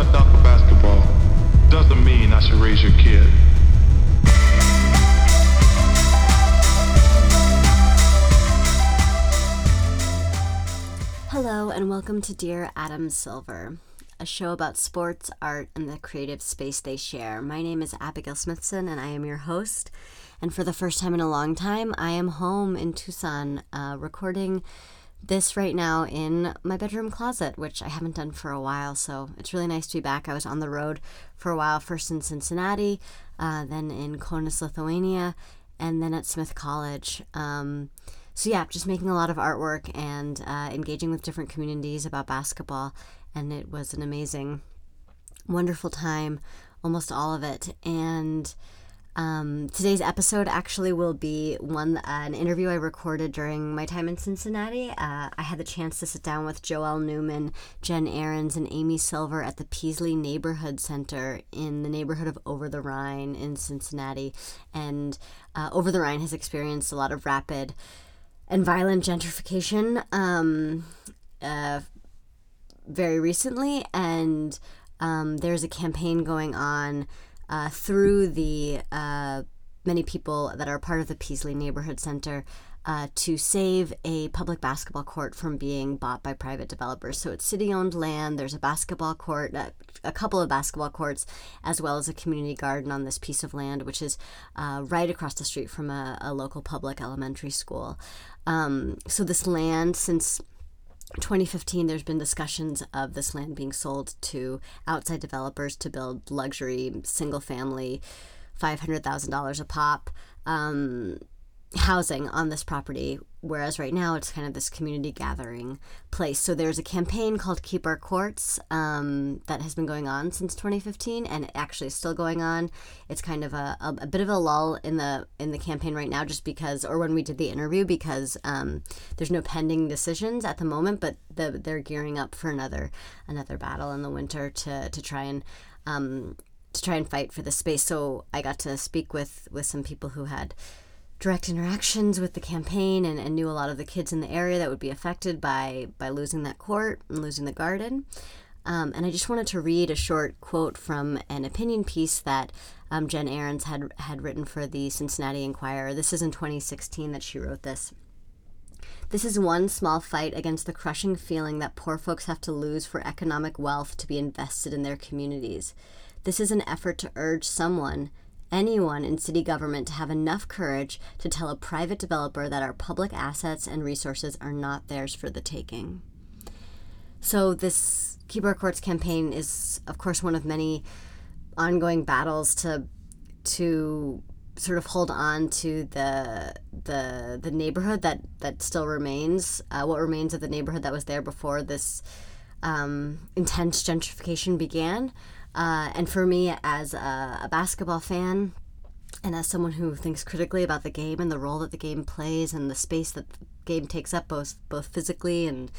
I dunk a basketball doesn't mean I should raise your kid. Hello, and welcome to Dear Adam Silver, a show about sports, art, and the creative space they share. My name is Abigail Smithson, and I am your host. And for the first time in a long time, I am home in Tucson uh, recording this right now in my bedroom closet, which I haven't done for a while. So it's really nice to be back. I was on the road for a while, first in Cincinnati, uh, then in Kaunas, Lithuania, and then at Smith College. Um, so yeah, just making a lot of artwork and uh, engaging with different communities about basketball, and it was an amazing, wonderful time, almost all of it, and. Um, today's episode actually will be one uh, an interview I recorded during my time in Cincinnati. Uh, I had the chance to sit down with Joelle Newman, Jen Ahrens, and Amy Silver at the Peaslee Neighborhood Center in the neighborhood of Over the Rhine in Cincinnati. And uh, Over the Rhine has experienced a lot of rapid and violent gentrification um, uh, very recently, and um, there's a campaign going on uh, through the uh, many people that are part of the Peaslee Neighborhood Center uh, to save a public basketball court from being bought by private developers. So it's city owned land. There's a basketball court, uh, a couple of basketball courts, as well as a community garden on this piece of land, which is uh, right across the street from a, a local public elementary school. Um, so this land, since 2015, there's been discussions of this land being sold to outside developers to build luxury single family, $500,000 a pop. Um, housing on this property, whereas right now it's kind of this community gathering place. So there's a campaign called Keep Our Courts um, that has been going on since 2015, and it actually is still going on. It's kind of a, a, a, bit of a lull in the in the campaign right now, just because, or when we did the interview, because um, there's no pending decisions at the moment, but the, they're gearing up for another another battle in the winter to to try and um, to try and fight for the space. So I got to speak with with some people who had direct interactions with the campaign and, and, knew a lot of the kids in the area that would be affected by by losing that court and losing the garden. Um, and I just wanted to read a short quote from an opinion piece that um, Jen Ahrens had had written for the Cincinnati Enquirer. This is in 2016 that she wrote this. This is one small fight against the crushing feeling that poor folks have to lose for economic wealth to be invested in their communities. This is an effort to urge someone, anyone in city government to have enough courage to tell a private developer that our public assets and resources are not theirs for the taking. So, this Keep Our Courts campaign is, of course, one of many ongoing battles to to sort of hold on to the the the neighborhood that that still remains, uh, what remains of the neighborhood that was there before this um, intense gentrification began. Uh, and for me, as a, a, basketball fan, and as someone who thinks critically about the game and the role that the game plays and the space that the game takes up, both both physically and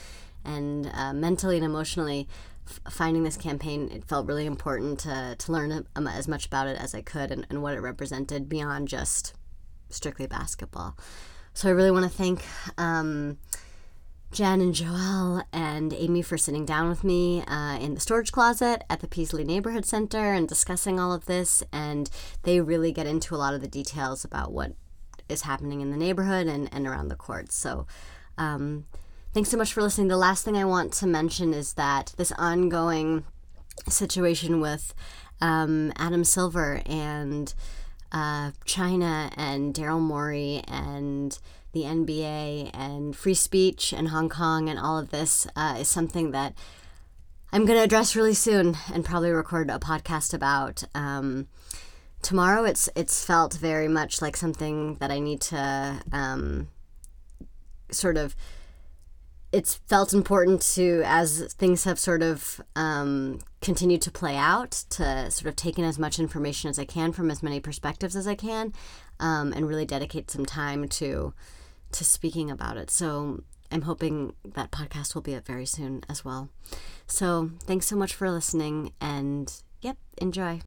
and uh, mentally and emotionally, f- finding this campaign, it felt really important to to learn um, as much about it as I could and, and what it represented beyond just strictly basketball. So I really want to thank. Um, Jen and Joelle and Amy for sitting down with me uh, in the storage closet at the Peaslee Neighborhood Center and discussing all of this. And they really get into a lot of the details about what is happening in the neighborhood and, and around the courts. So, um, thanks so much for listening. The last thing I want to mention is that this ongoing situation with um, Adam Silver and uh, China and Daryl Morey and the NBA and free speech and Hong Kong and all of this uh, is something that I'm going to address really soon and probably record a podcast about. Um, tomorrow, it's it's felt very much like something that I need to um, sort of. It's felt important to, as things have sort of um, continued to play out, to sort of take in as much information as I can from as many perspectives as I can, um, and really dedicate some time to to speaking about it. So I'm hoping that podcast will be up very soon as well. So thanks so much for listening and yep, enjoy.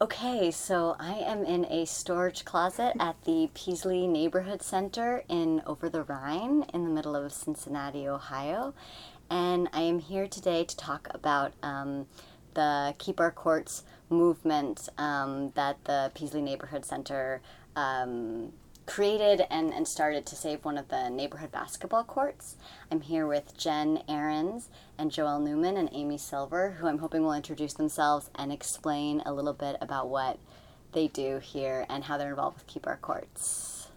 Okay, so I am in a storage closet at the Peaslee Neighborhood Center in Over the Rhine in the middle of Cincinnati, Ohio. And I am here today to talk about um, the Keep Our Courts movement um, that the Peaslee Neighborhood Center um, created and, and started to save one of the neighborhood basketball courts. I'm here with Jen Ahrens and Joelle Newman and Amy Silver, who I'm hoping will introduce themselves and explain a little bit about what they do here and how they're involved with Keep Our Courts.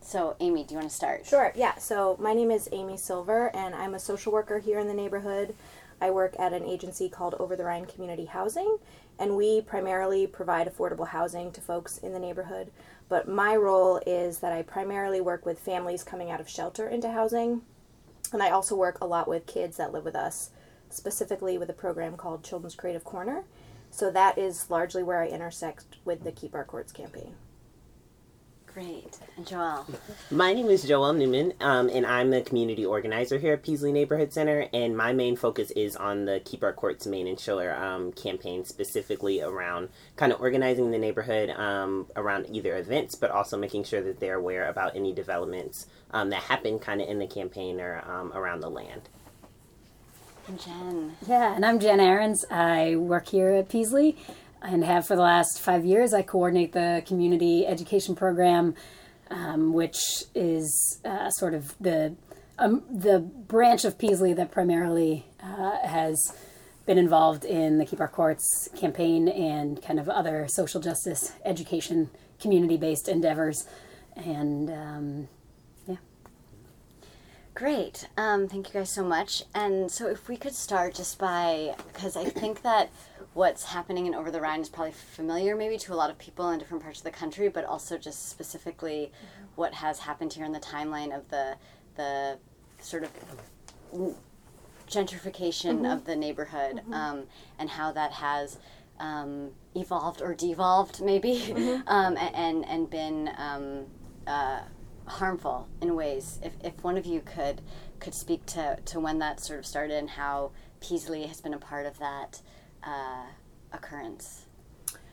So, Amy, do you want to start? Sure, yeah. So, my name is Amy Silver, and I'm a social worker here in the neighborhood. I work at an agency called Over the Rhine Community Housing, and we primarily provide affordable housing to folks in the neighborhood. But my role is that I primarily work with families coming out of shelter into housing, and I also work a lot with kids that live with us, specifically with a program called Children's Creative Corner. So that is largely where I intersect with the Keep Our Courts campaign. Great. And Joelle? My name is Joelle Newman, um, and I'm the community organizer here at Peaslee Neighborhood Center. And my main focus is on the Keep Our Courts Main and Schiller um, campaign, specifically around kind of organizing the neighborhood um, around either events, but also making sure that they're aware about any developments um, that happen kind of in the campaign or um, around the land. And Jen? Yeah, and I'm Jen Ahrens. I work here at Peaslee and have for the last five years. I coordinate the community education program, um, which is uh, sort of the um, the branch of Peaslee that primarily uh, has been involved in the Keep Our Courts campaign and kind of other social justice education community based endeavors. And um. Great. Um, thank you guys so much. And so, if we could start just by, because I think that what's happening in Over the Rhine is probably familiar maybe to a lot of people in different parts of the country, but also just specifically mm-hmm. what has happened here in the timeline of the the sort of gentrification mm-hmm. of the neighborhood mm-hmm. um, and how that has um, evolved or devolved maybe mm-hmm. um, and and been um, uh, harmful in ways. If, if one of you could could speak to, to when that sort of started and how Peaslee has been a part of that uh, occurrence?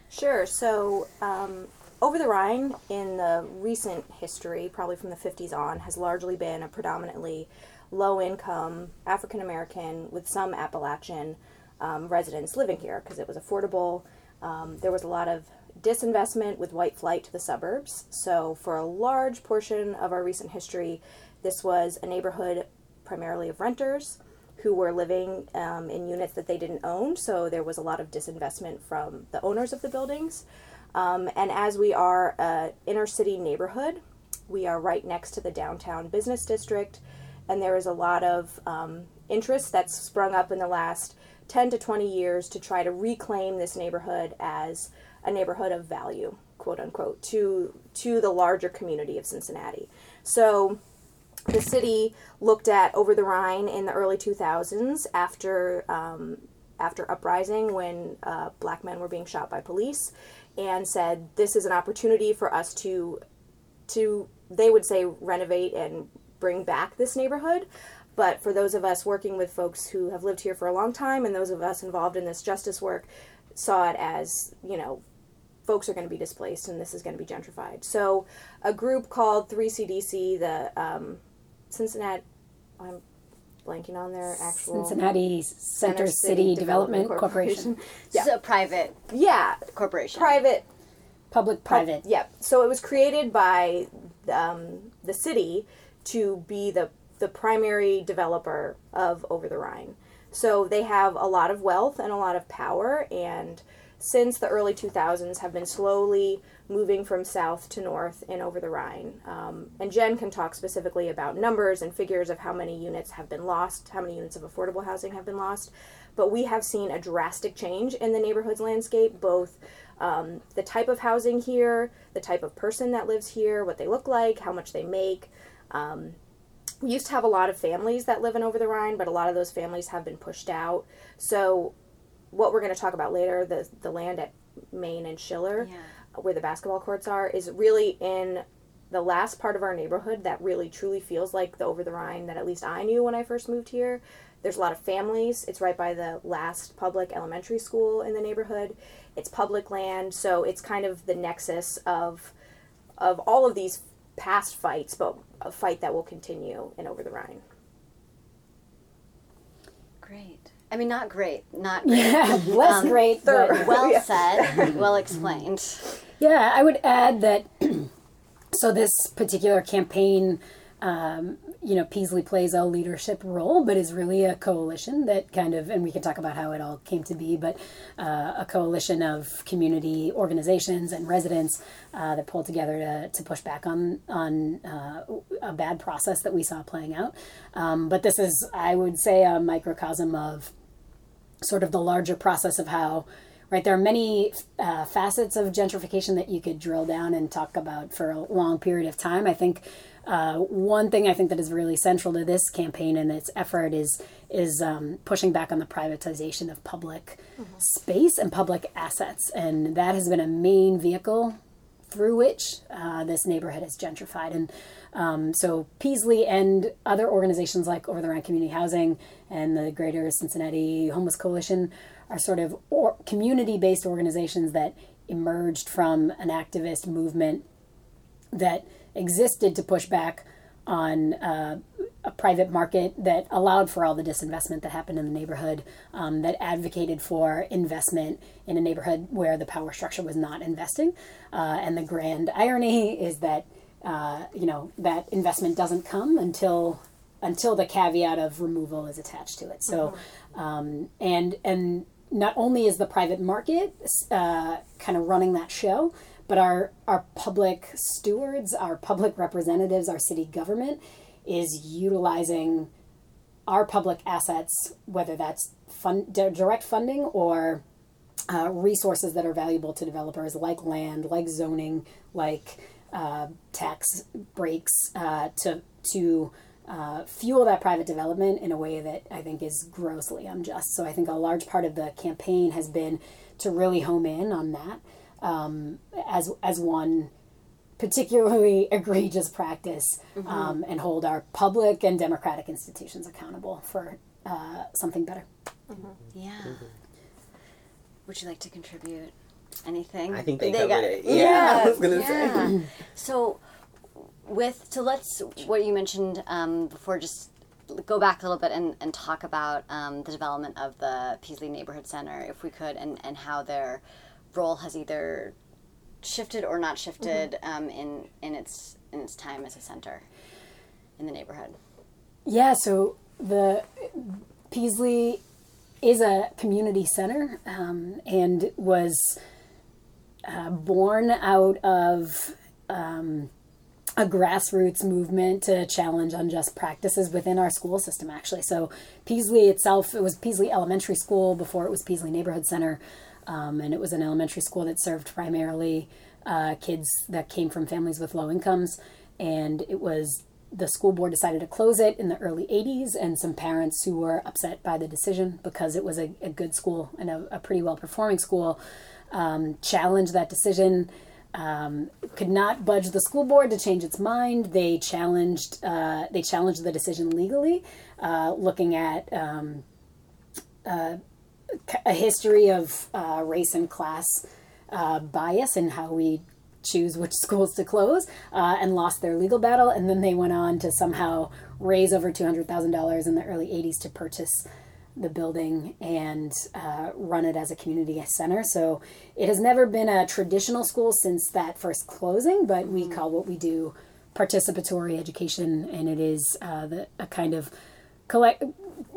Sure. So, um, over the Rhine in the recent history, probably from the 50s on, has largely been a predominantly low income African American with some Appalachian um, residents living here because it was affordable. Um, there was a lot of disinvestment with white flight to the suburbs. So, for a large portion of our recent history, this was a neighborhood primarily of renters who were living um, in units that they didn't own. So there was a lot of disinvestment from the owners of the buildings. Um, and as we are an inner city neighborhood, we are right next to the downtown business district, and there is a lot of um, interest that's sprung up in the last 10 to 20 years to try to reclaim this neighborhood as a neighborhood of value, quote unquote, to to the larger community of Cincinnati. So the city looked at over the Rhine in the early 2000s after um, after uprising when uh, black men were being shot by police and said this is an opportunity for us to to they would say renovate and bring back this neighborhood but for those of us working with folks who have lived here for a long time and those of us involved in this justice work saw it as you know folks are going to be displaced and this is going to be gentrified so a group called 3cdc the um, Cincinnati. I'm blanking on their actual Cincinnati Center, Center City, City, Development, Development Corporation. Corporation. yeah. So private. Yeah. Corporation. Private. Public private. Yep. Yeah. So it was created by um, the city to be the the primary developer of Over the Rhine. So they have a lot of wealth and a lot of power and since the early 2000s have been slowly moving from south to north and over the Rhine. Um, and Jen can talk specifically about numbers and figures of how many units have been lost, how many units of affordable housing have been lost. But we have seen a drastic change in the neighborhood's landscape, both um, the type of housing here, the type of person that lives here, what they look like, how much they make. Um, we used to have a lot of families that live in over the Rhine, but a lot of those families have been pushed out. So what we're going to talk about later, the the land at Main and Schiller, yeah. where the basketball courts are, is really in the last part of our neighborhood that really truly feels like the over the Rhine that at least I knew when I first moved here. There's a lot of families. It's right by the last public elementary school in the neighborhood. It's public land, so it's kind of the nexus of of all of these past fights, but a fight that will continue in Over the Rhine. Great. I mean, not great, not great. Yeah, less great, but well said, well explained. Yeah, I would add that. so this particular campaign, um, you know, Peaslee plays a leadership role, but is really a coalition that kind of, and we can talk about how it all came to be, but uh, a coalition of community organizations and residents uh, that pulled together to, to push back on on uh, a bad process that we saw playing out. Um, but this is, I would say, a microcosm of sort of the larger process of how right there are many uh, facets of gentrification that you could drill down and talk about for a long period of time. I think uh, one thing i think that is really central to this campaign and its effort is is um, pushing back on the privatization of public space and public assets. And that has been a main vehicle through which uh, this neighborhood is gentrified. And um, so Peaslee and other organizations like Over the Rhine Community Housing and the Greater Cincinnati Homeless Coalition are sort of or community-based organizations that emerged from an activist movement that existed to push back on uh, a private market that allowed for all the disinvestment that happened in the neighborhood, um, that advocated for investment in a neighborhood where the power structure was not investing. Uh, and the grand irony is that uh, you know that investment doesn't come until until the caveat of removal is attached to it. So, um, and and not only is the private market uh, kind of running that show, but our our public stewards, our public representatives, our city government is utilizing our public assets, whether that's fund, direct funding or uh, resources that are valuable to developers, like land, like zoning, like uh, tax breaks, uh, to to uh, fuel that private development in a way that I think is grossly unjust. So I think a large part of the campaign has been to really home in on that um, as as one particularly egregious practice um, and hold our public and democratic institutions accountable for uh, something better. Yeah. Would you like to contribute anything? I think they, got- covered it. Yeah, I was gonna say. yeah. so, with so let's what you mentioned um, before. Just go back a little bit and, and talk about um, the development of the Peaslee Neighborhood Center, if we could, and, and how their role has either shifted or not shifted um, in in its in its time as a center in the neighborhood. Yeah, so the Peaslee is a community center um, and was uh, born out of um, a grassroots movement to challenge unjust practices within our school system, actually. So, Peaslee itself, it was Peaslee Elementary School before it was Peaslee Neighborhood Center, um, and it was an elementary school that served primarily uh, kids that came from families with low incomes. And it was the school board decided to close it in the early 80s, and some parents who were upset by the decision because it was a, a good school and a, a pretty well performing school um, challenged that decision. Um, could not budge the school board to change its mind. They challenged uh, they challenged the decision legally, uh, looking at um, uh, a history of uh, race and class uh, bias and how we choose which schools to close, uh, and lost their legal battle. And then they went on to somehow raise over two hundred thousand dollars in the early '80s to purchase the building and uh, run it as a community center. So it has never been a traditional school since that first closing, but we call what we do participatory education, and it is uh, the, a kind of collect,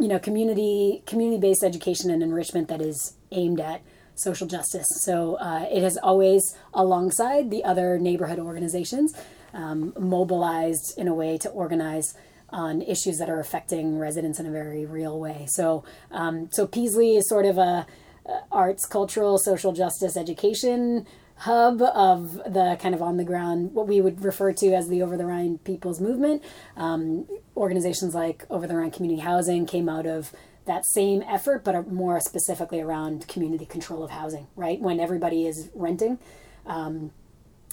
you know, community community based education and enrichment that is aimed at social justice. So uh, it has always, alongside the other neighborhood organizations, um, mobilized in a way to organize on issues that are affecting residents in a very real way. So, um, so Peaslee is sort of a, a arts, cultural, social justice education hub of the kind of on the ground, what we would refer to as the Over the Rhine People's Movement. Um, organizations like Over the Rhine Community Housing came out of that same effort, but more specifically around community control of housing, right? When everybody is renting. Um,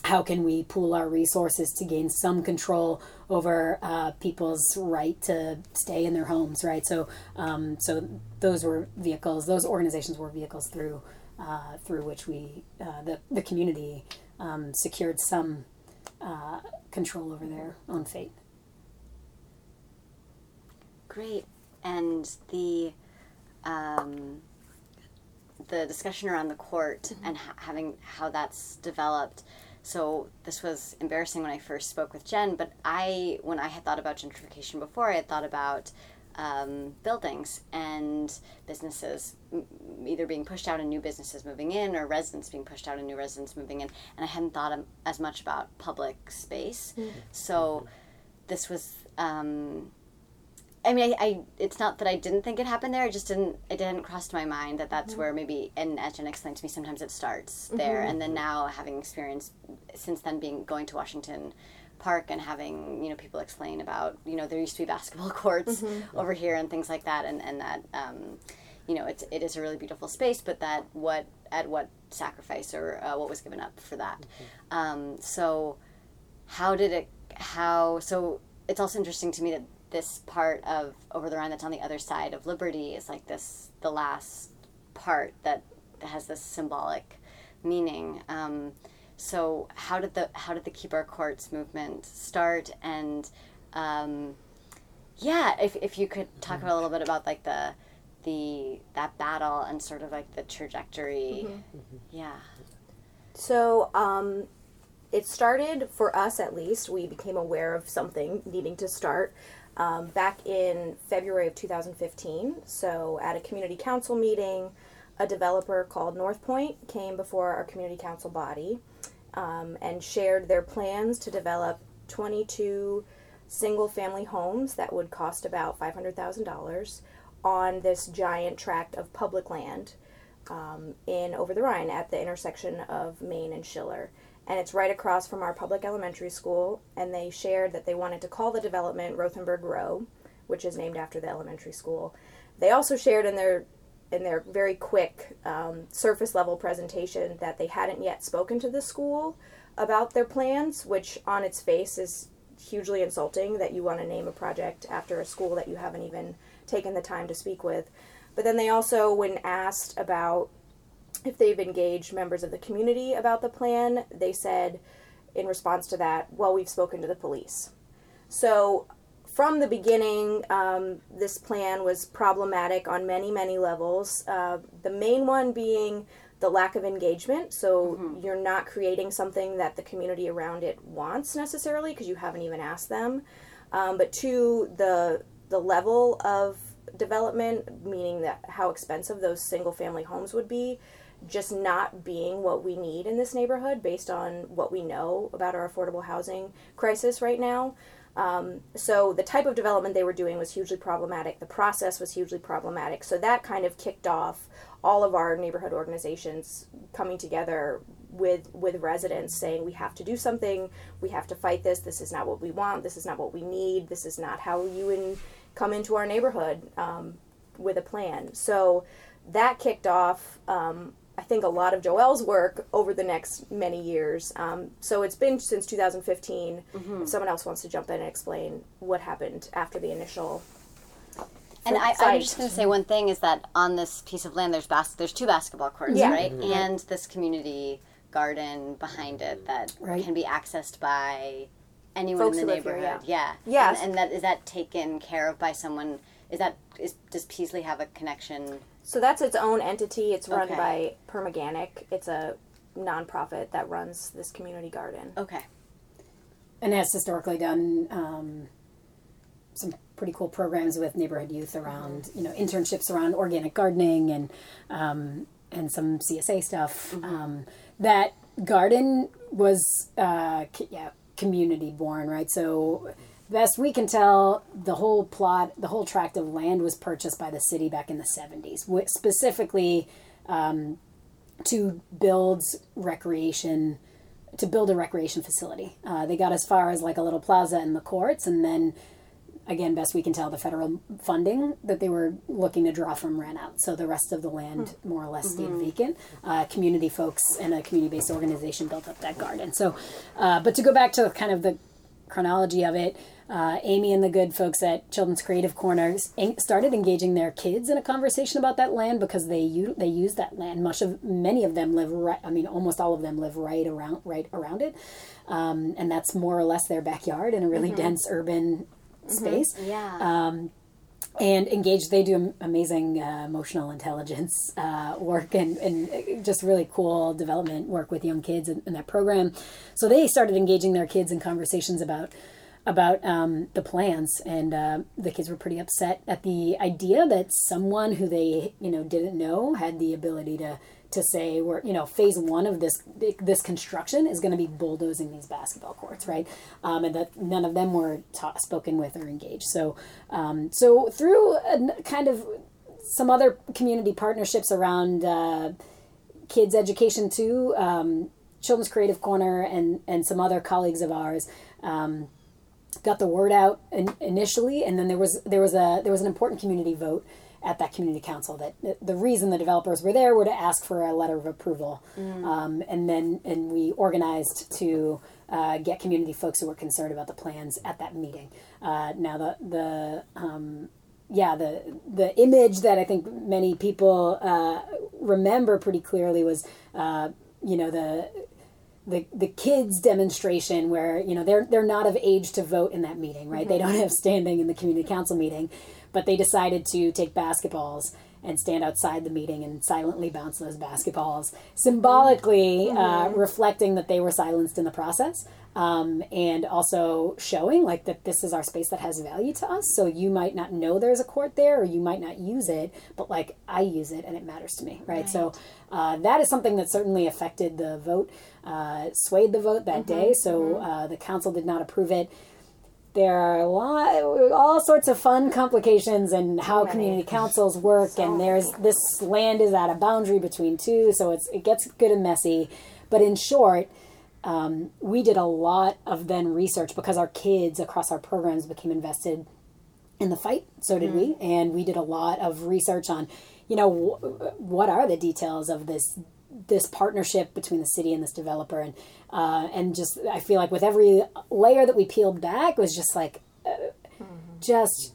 how can we pool our resources to gain some control over uh, people's right to stay in their homes, right? So, um, so those were vehicles; those organizations were vehicles through uh, through which we, uh, the the community, um, secured some uh, control over their own fate. Great, and the um, the discussion around the court and ha- having how that's developed. So this was embarrassing when I first spoke with Jen, but I, when I had thought about gentrification before, I had thought about um, buildings and businesses m- either being pushed out and new businesses moving in, or residents being pushed out and new residents moving in. And I hadn't thought as much about public space. So this was. Um, I mean, I, I, it's not that I didn't think it happened there. I just didn't. It didn't cross my mind that that's where maybe. And as Jen explained to me, sometimes it starts there, and then now having experienced since then being going to Washington Park and having you know people explain about you know there used to be basketball courts over here and things like that, and and that um, you know it's it is a really beautiful space, but that what at what sacrifice or uh, what was given up for that. Um, so how did it how so it's also interesting to me that this part of over the rhine that's on the other side of liberty is like this the last part that has this symbolic meaning. Um, so how did the how did the keep our courts movement start? And um, yeah if, if you could talk about a little bit about like the the that battle and sort of like the trajectory. Yeah. So, um, it started for us at least. We became aware of something needing to start um, back in February of 2015. So, at a community council meeting, a developer called North Point came before our community council body um, and shared their plans to develop 22 single family homes that would cost about $500,000 on this giant tract of public land um, in Over the Rhine at the intersection of Main and Schiller. And it's right across from our public elementary school. And they shared that they wanted to call the development Rothenberg Row, which is named after the elementary school. They also shared in their in their very quick um, surface level presentation that they hadn't yet spoken to the school about their plans, which on its face is hugely insulting that you want to name a project after a school that you haven't even taken the time to speak with. But then they also, when asked about if they've engaged members of the community about the plan, they said in response to that, well, we've spoken to the police. So from the beginning, um, this plan was problematic on many, many levels. Uh, the main one being the lack of engagement. So you're not creating something that the community around it wants necessarily because you haven't even asked them. Um, but two, the the level of development, meaning that how expensive those single family homes would be, just not being what we need in this neighborhood based on what we know about our affordable housing crisis right now. Um, so the type of development they were doing was hugely problematic. The process was hugely problematic. So that kind of kicked off all of our neighborhood organizations coming together with with residents saying we have to do something. We have to fight this. This is not what we want. This is not what we need. This is not how you in, come into our neighborhood um, with a plan. So that kicked off. Um, I think a lot of Joelle's work over the next many years. Um, so it's been since 2015. If someone else wants to jump in and explain what happened after the initial. And I, I'm just going to say one thing is that on this piece of land, there's bas- there's two basketball courts, Yeah. right? And this community garden behind it that Right. can be accessed by anyone Folks in the who live here, neighborhood. yeah. yeah. Yes. And, and that is that taken care of by someone? Is that is does Peaslee have a connection? So that's its own entity. It's run Okay. by Permaganic. It's a nonprofit that runs this community garden. Okay. and has historically done um, some pretty cool programs with neighborhood youth around you know internships around organic gardening and um, and some CSA stuff. Um, that garden was uh, c- yeah community born right so. Best we can tell, the whole plot, the whole tract of land was purchased by the city back in the 70s, specifically um, to build recreation to build a recreation facility. Uh, they got as far as like a little plaza in the courts, and then again, best we can tell, the federal funding that they were looking to draw from ran out. So the rest of the land more or less stayed vacant. Uh, community folks and a community based organization built up that garden. So, uh, but to go back to kind of the chronology of it, uh, Amy and the good folks at Children's Creative Corners started engaging their kids in a conversation about that land because they u- they use that land. Much of many of them live right. I mean, almost all of them live right around right around it, um, and that's more or less their backyard in a really dense urban space Yeah. And engaged. They do amazing uh, emotional intelligence uh, work and, and just really cool development work with young kids in, in that program. So they started engaging their kids in conversations about about um, the plans and uh, the kids were pretty upset at the idea that someone who they you know didn't know had the ability to to say we're you know phase one of this this construction is going to be bulldozing these basketball courts right? Um, and that none of them were spoken with or engaged. So um, so through a kind of some other community partnerships around uh, kids education too um, children's creative corner and and some other colleagues of ours um, got the word out in, initially and then there was there was a there was an important community vote at that community council that the reason the developers were there were to ask for a letter of approval. Um, and then and we organized to uh, get community folks who were concerned about the plans at that meeting. Uh, now the the um, yeah the the image that I think many people uh, remember pretty clearly was uh, you know the the the kids demonstration where you know they're they're not of age to vote in that meeting right? They don't have standing in the community council meeting but they decided to take basketballs and stand outside the meeting and silently bounce those basketballs symbolically uh, reflecting that they were silenced in the process um, and also showing like that this is our space that has value to us. So you might not know there's a court there or you might not use it but like i use it and it matters to me right, so uh, that is something that certainly affected the vote uh, swayed the vote that day. So uh, the council did not approve it. There are a lot, all sorts of fun complications and how community councils work. and there's this land is at a boundary between two, so it's it gets good and messy. But in short, um, we did a lot of then research because our kids across our programs became invested in the fight. So did we, and we did a lot of research on, you know, wh- what are the details of this this partnership between the city and this developer, and uh, and just I feel like with every layer that we peeled back was just like, uh, just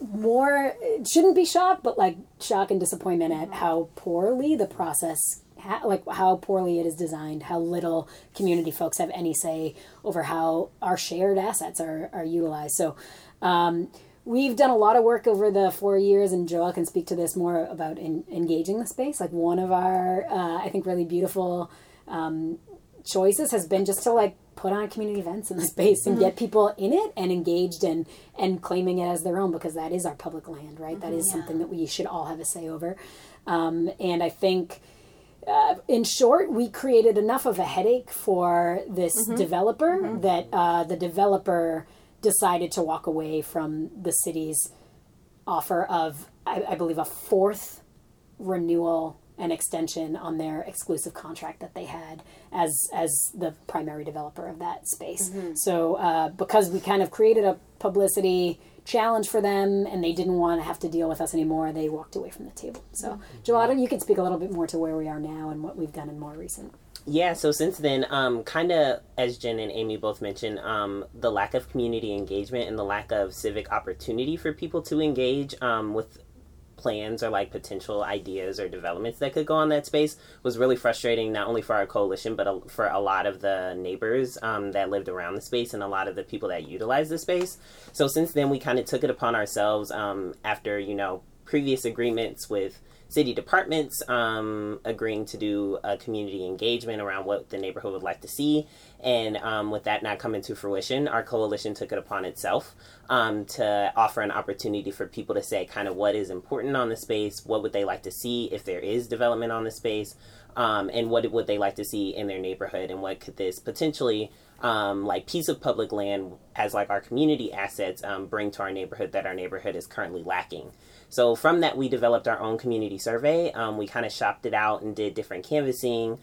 more it shouldn't be shock, but like shock and disappointment at how poorly the process. Ha- Like how poorly it is designed, how little community folks have any say over how our shared assets are, are utilized. So, um, we've done a lot of work over the four years, and Joelle can speak to this more about in, engaging the space. Like one of our, uh, I think, really beautiful um, choices has been just to like put on community events in the space and get people in it and engaged and and claiming it as their own because that is our public land, right? That is something that we should all have a say over. Um, and I think uh, in short, we created enough of a headache for this developer that uh, the developer decided to walk away from the city's offer of, I, I believe, a fourth renewal and extension on their exclusive contract that they had as as the primary developer of that space. So uh, because we kind of created a publicity challenge for them and they didn't want to have to deal with us anymore, they walked away from the table. So Joanna, you could speak a little bit more to where we are now and what we've done in more recent. Yeah, so since then, um, kind of as Jen and Amy both mentioned, um, the lack of community engagement and the lack of civic opportunity for people to engage um, with plans or like potential ideas or developments that could go on that space was really frustrating, not only for our coalition, but a, for a lot of the neighbors um, that lived around the space and a lot of the people that utilized the space. So since then, we kind of took it upon ourselves um, after, you know, previous agreements with city departments um, agreeing to do a community engagement around what the neighborhood would like to see. And um, with that not coming to fruition, our coalition took it upon itself um, to offer an opportunity for people to say kind of what is important on the space, what would they like to see if there is development on the space, um, and what would they like to see in their neighborhood, and what could this potentially um, like piece of public land as like our community assets um, bring to our neighborhood that our neighborhood is currently lacking. So from that, we developed our own community survey. Um, we kind of shopped it out and did different canvassing.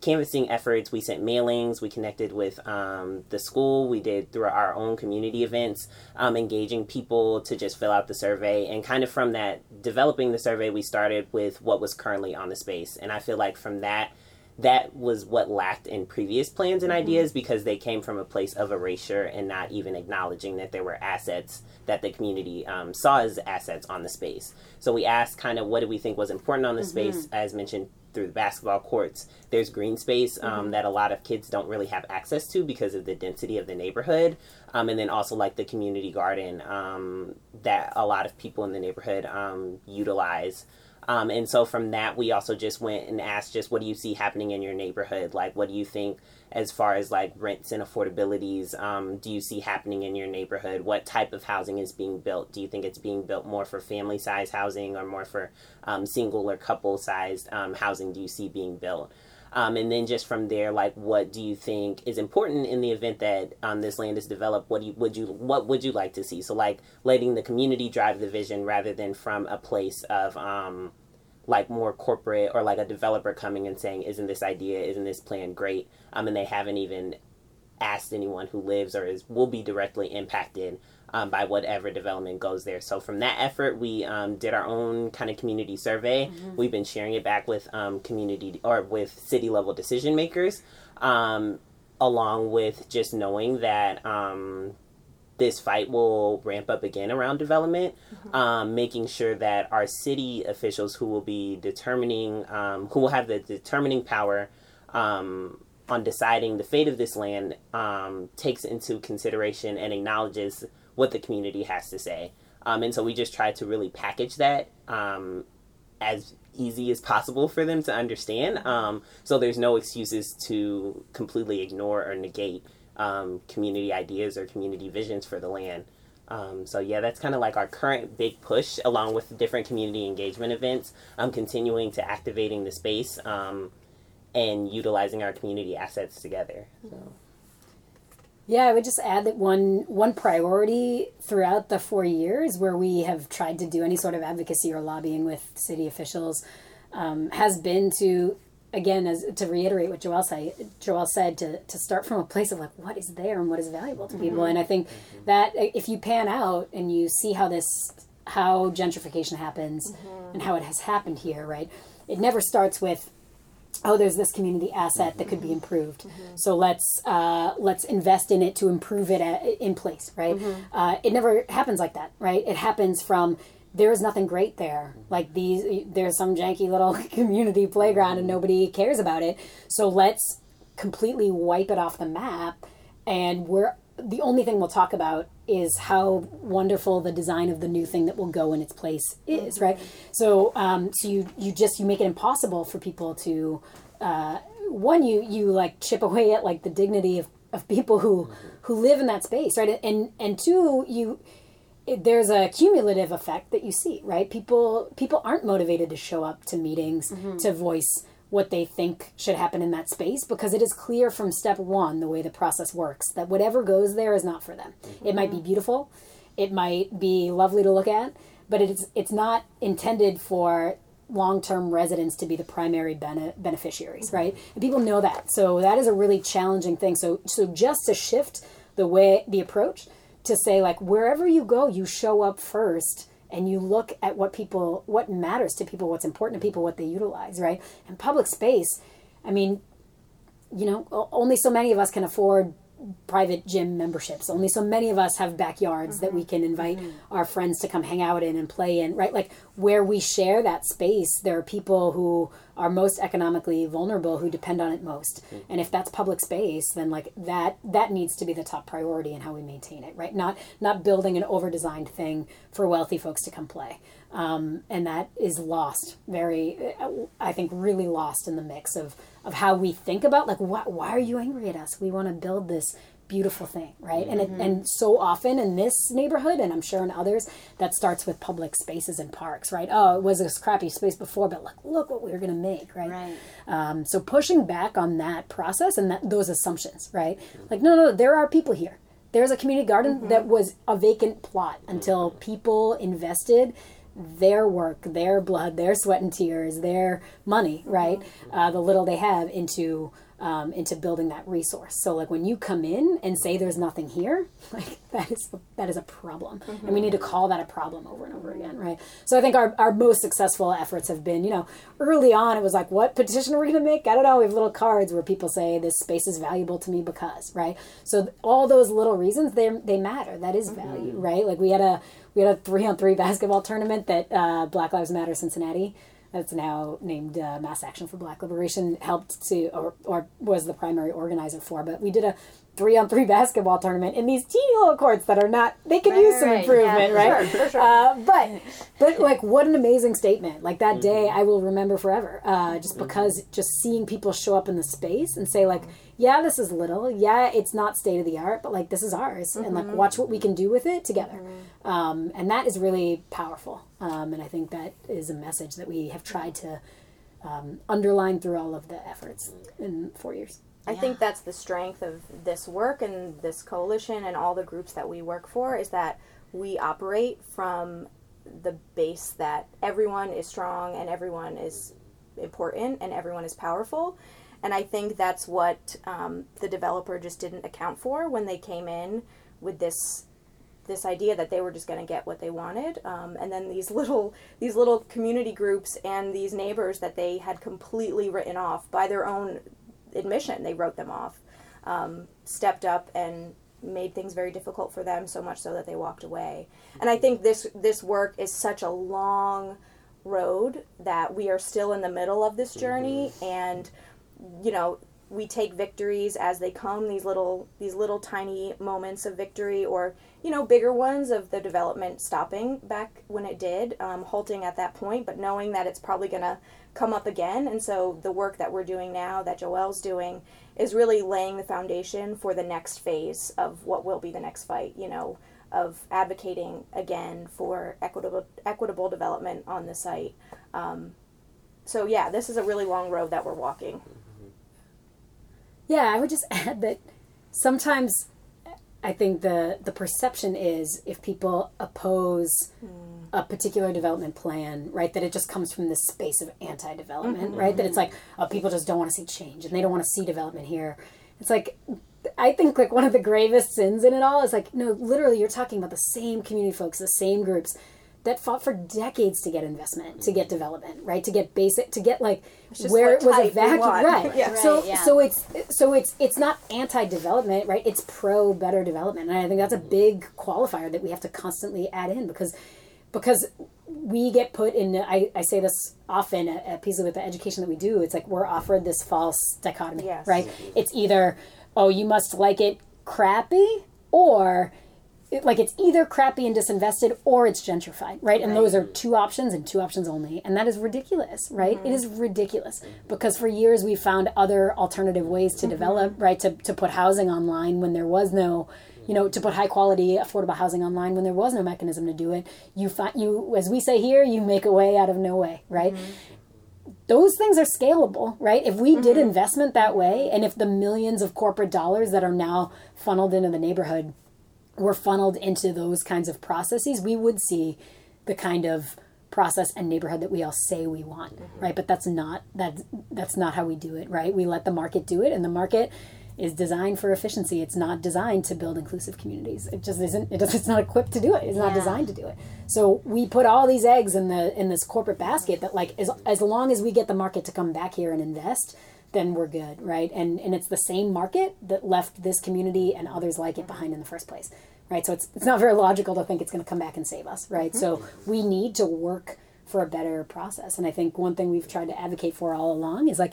canvassing efforts. We sent mailings. We connected with um, the school. We did through our own community events, um, engaging people to just fill out the survey. And kind of from that, developing the survey, we started with what was currently on the space. And I feel like from that, that was what lacked in previous plans and ideas because they came from a place of erasure and not even acknowledging that there were assets that the community um, saw as assets on the space. So we asked kind of what do we think was important on the space, as mentioned through the basketball courts. There's green space um, that a lot of kids don't really have access to because of the density of the neighborhood. Um, and then also like the community garden um, that a lot of people in the neighborhood um, utilize. Um, and so from that, we also just went and asked, just what do you see happening in your neighborhood? Like, what do you think as far as like rents and affordabilities um, do you see happening in your neighborhood? What type of housing is being built? Do you think it's being built more for family size housing or more for um, single or couple sized um, housing? Do you see being built? Um, and then just from there, like, what do you think is important in the event that um, this land is developed? What you, would you what would you like to see? So like letting the community drive the vision rather than from a place of um, like more corporate or like a developer coming and saying, "Isn't this idea? Isn't this plan great?" Um, and they haven't even asked anyone who lives or is will be directly impacted um, by whatever development goes there. So from that effort, we um, did our own kind of community survey. We've been sharing it back with um, community or with city level decision makers, um, along with just knowing that um, this fight will ramp up again around development, um, making sure that our city officials who will be determining, um, who will have the determining power um, on deciding the fate of this land, um, takes into consideration and acknowledges what the community has to say. Um, and so we just try to really package that um, as easy as possible for them to understand. Um, so there's no excuses to completely ignore or negate um, community ideas or community visions for the land. Um, so yeah, that's kind of like our current big push, along with different community engagement events. Um, continuing to activating the space um, and utilizing our community assets together. So. Yeah, I would just add that one one priority throughout the four years where we have tried to do any sort of advocacy or lobbying with city officials um, has been to again as to reiterate what Joelle say, Joelle said to to start from a place of like what is there and what is valuable to people, mm-hmm. and I think mm-hmm. that uh, if you pan out and you see how this how gentrification happens mm-hmm. and how it has happened here, right? It never starts with oh there's this community asset that could be mm-hmm. improved. Mm-hmm. So let's uh, let's invest in it to improve it at, in place right? Mm-hmm. Uh, it never happens like that right? It happens from there's nothing great there. Like these there's some janky little community playground and nobody cares about it. So let's completely wipe it off the map and we're the only thing we'll talk about is how wonderful the design of the new thing that will go in its place is right? So um, so you you just you make it impossible for people to uh, one you you like chip away at like the dignity of, of people who who live in that space right? And and two you it, there's a cumulative effect that you see right? People people aren't motivated to show up to meetings to voice what they think should happen in that space because it is clear from step one the way the process works that whatever goes there is not for them. It might be mm-hmm. beautiful it might be lovely to look at but it's it's not intended for long-term residents to be the primary bene- beneficiaries mm-hmm. right? And people know that. So that is a really challenging thing. So so just to shift the way the approach to say like wherever you go you show up first and you look at what people what matters to people what's important to people what they utilize right? And public space i mean you know only so many of us can afford private gym memberships. Only so many of us have backyards that we mm-hmm. can invite mm-hmm. our friends to come hang out in and play in right? Like where we share that space there are people who are most economically vulnerable who depend on it most. Mm-hmm. And if that's public space then like that that needs to be the top priority in how we maintain it right? Not not building an over designed thing for wealthy folks to come play. Um, and that is lost very i think really lost in the mix of of how we think about like why, why are you angry at us? We want to build this beautiful thing right? And it, and so often in this neighborhood and i'm sure in others that starts with public spaces and parks right? Oh it was this crappy space before but look look what we were going to make right, Right. Um, so pushing back on that process and that, those assumptions right? Like no no there are people here. There's a community garden that was a vacant plot until people invested their work, their blood, their sweat and tears, their money, right? Uh, the little they have into um, into building that resource. So like when you come in and say there's nothing here, like that is that is a problem, and we need to call that a problem over and over again, right? So I think our, our most successful efforts have been, you know, early on it was like, what petition are we going to make? I don't know. We have little cards where people say this space is valuable to me because, right? So th- all those little reasons they they matter. That is value, right? Like we had a we had a three on three basketball tournament that uh, Black Lives Matter Cincinnati that's now named uh, Mass Action for Black Liberation, helped to, or, or was the primary organizer for. But we did a three on three basketball tournament in these teeny little courts that are not, they could use some right, improvement, yeah, right? for sure. Uh, but, but like, what an amazing statement. Like that day I will remember forever, uh, just because just seeing people show up in the space and say, like, yeah, this is little. Yeah, it's not state of the art, but like, this is ours. And like, watch what we can do with it together. Um, and that is really powerful. Um, and I think that is a message that we have tried to um, underline through all of the efforts in four years. I think that's the strength of this work and this coalition and all the groups that we work for is that we operate from the base that everyone is strong and everyone is important and everyone is powerful. And I think that's what um, the developer just didn't account for when they came in with this this idea that they were just going to get what they wanted. Um, and then these little these little community groups and these neighbors that they had completely written off by their own admission they wrote them off um, stepped up and made things very difficult for them so much so that they walked away. And i think this this work is such a long road that we are still in the middle of this journey and you know we take victories as they come these little these little tiny moments of victory or you know bigger ones of the development stopping back when it did um, halting at that point but knowing that it's probably going to come up again. And so the work that we're doing now that joelle's doing is really laying the foundation for the next phase of what will be the next fight you know of advocating again for equitable equitable development on the site. Um, so yeah this is a really long road that we're walking Yeah, I would just add that sometimes I think the the perception is if people oppose hmm. a particular development plan, right, that it just comes from this space of anti-development, mm-hmm. right? That it's mm-hmm. like, oh, people just don't want to see change and they don't want to see development here. It's like I think like one of the gravest sins in it all is like, no, literally you're talking about the same community folks, the same groups that fought for decades to get investment, to get development, right? To get basic, to get like where it was a vacuum, right? Yeah. So Right, yeah. so it's so it's it's not anti-development, right? It's pro better development, and I think that's a big qualifier that we have to constantly add in because because we get put in. I, I say this often at, at Peaslee with the education that we do. It's like we're offered this false dichotomy, Yes. right? It's either oh you must like it crappy or it, like it's either crappy and disinvested or it's gentrified, right? And those are two options and two options only. And that is ridiculous, right? It mm-hmm. is ridiculous because for years we found other alternative ways to mm-hmm. develop, right? To, to put housing online when there was no, you know, to put high quality, affordable housing online when there was no mechanism to do it. You find you, as we say here, you make a way out of no way, right? Mm-hmm. those things are scalable, right? If we did investment that way, and if the millions of corporate dollars that are now funneled into the neighborhood were funneled into those kinds of processes, we would see the kind of process and neighborhood that we all say we want, mm-hmm. right? But that's not that that's not how we do it, right? We let the market do it, and the market is designed for efficiency. It's not designed to build inclusive communities. It just isn't. It does, it's not equipped to do it. It's not Yeah. designed to do it. So we put all these eggs in the in this corporate basket that like as as long as we get the market to come back here and invest, then we're good, right? And and it's the same market that left this community and others like it behind in the first place, right? So it's it's not very logical to think it's going to come back and save us, right? So mm-hmm. we need to work for a better process. And I think one thing we've tried to advocate for all along is like,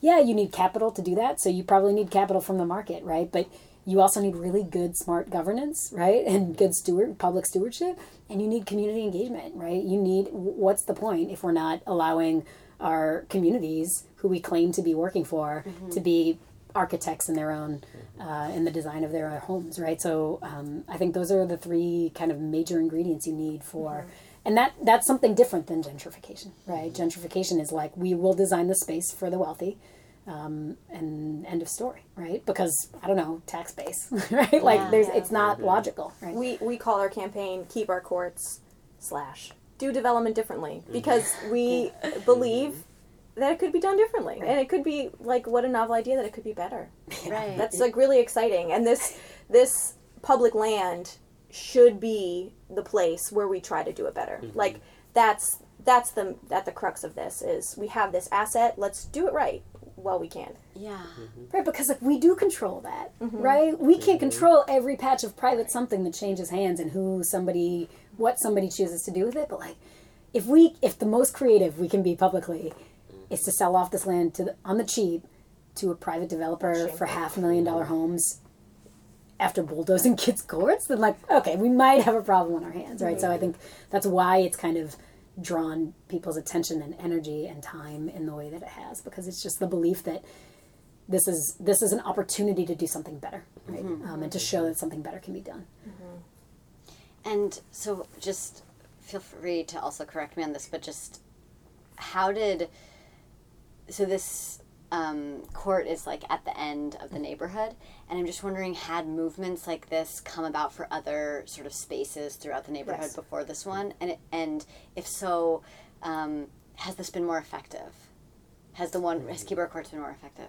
yeah, you need capital to do that. So you probably need capital from the market, right? But you also need really good, smart governance, right? And good steward, public stewardship. And you need community engagement, right? You need, what's the point if we're not allowing our communities who we claim to be working for to be architects in their own uh, in the design of their homes right? So um, i think those are the three kind of major ingredients you need for and that that's something different than gentrification right? Gentrification is like we will design the space for the wealthy um, and end of story right? Because i don't know tax base right? Like Yeah. there's it's not logical right? We we call our campaign "Keep Our Courts" slash do development differently mm-hmm. because we believe that it could be done differently. And it could be like what a novel idea that it could be better. Right. that's like really exciting. And this this public land should be the place where we try to do it better. Mm-hmm. Like that's that's the at the crux of this is we have this asset let's do it right while we can yeah. Mm-hmm. Right, because like we do control that, mm-hmm. right? We can't mm-hmm. control every patch of private something that changes hands and who somebody, what somebody chooses to do with it. But like, if we, if the most creative we can be publicly, is to sell off this land to the, on the cheap to a private developer for half a million dollar homes after bulldozing kids' courts, then like, okay, we might have a problem on our hands, right? So I think that's why it's kind of drawn people's attention and energy and time in the way that it has, because it's just the belief that this is this is an opportunity to do something better, right? Um, and to show that something better can be done. And so, just feel free to also correct me on this, but just how did so this um, court is like at the end of the neighborhood, and I'm just wondering, had movements like this come about for other sort of spaces throughout the neighborhood Yes. before this one, and it, and if so, um, has this been more effective? Has the one has Keep Our Courts been more effective?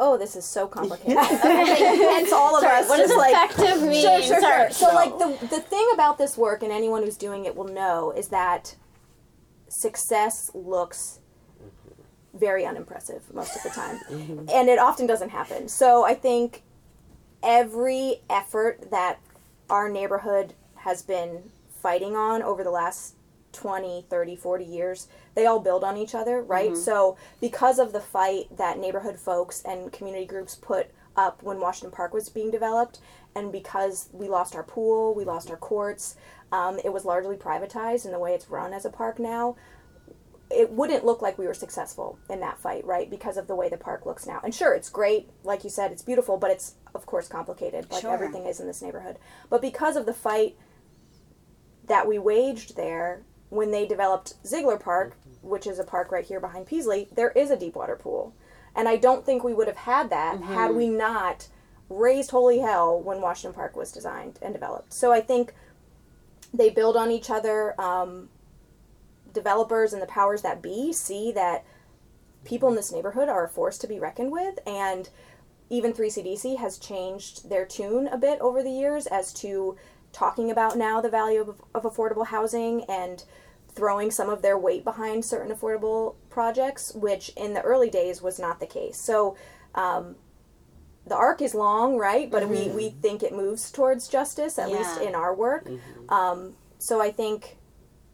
oh this is so complicated it's all of us What does like effective mean? Sure, sure, Sorry. sure. So, like the the thing about this work, and anyone who's doing it will know, is that success looks very unimpressive most of the time, and it often doesn't happen. So, I think every effort that our neighborhood has been fighting on over the last 20, 30, 40 years, they all build on each other, right? So, because of the fight that neighborhood folks and community groups put up when Washington Park was being developed, and because we lost our pool, we lost our courts, um, it was largely privatized in the way it's run as a park now. It wouldn't look like we were successful in that fight, right? Because of the way the park looks now. And sure, it's great, like you said, it's beautiful, but it's of course complicated, like Sure. everything is in this neighborhood. But because of the fight that we waged there when they developed Ziegler Park, which is a park right here behind Peaslee, there is a deep water pool. And I don't think we would have had that had we not raised holy hell when Washington Park was designed and developed. So I think they build on each other. Um, developers and the powers that be see that people in this neighborhood are a force to be reckoned with, and even 3CDC has changed their tune a bit over the years as to talking about now the value of, of affordable housing and throwing some of their weight behind certain affordable projects, which in the early days was not the case. So um, the arc is long, right? But we, we think it moves towards justice, at least in our work. Um, so I think,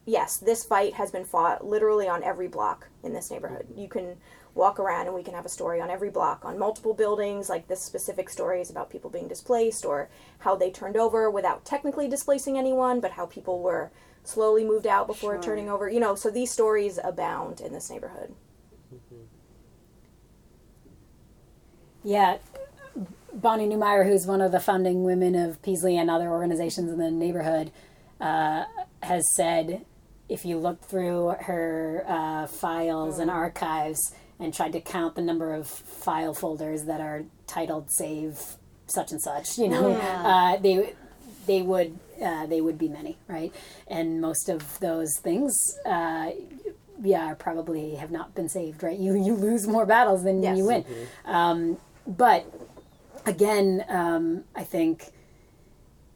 yes, this fight has been fought literally on every block in this neighborhood. You can walk around and we can have a story on every block, on multiple buildings. Like this specific story is about people being displaced or how they turned over without technically displacing anyone, but how people were slowly moved out before Sure. turning over. You know, so these stories abound in this neighborhood. Yeah, Bonnie Neumeier, who's one of the founding women of Peaslee and other organizations in the neighborhood, uh, has said if you look through her uh, files and archives and tried to count the number of file folders that are titled "Save such and such," you know, uh, they they would uh, they would be many, right? And most of those things. Uh, yeah, probably have not been saved, right? You you lose more battles than Yes. you win. Um, but again, um, I think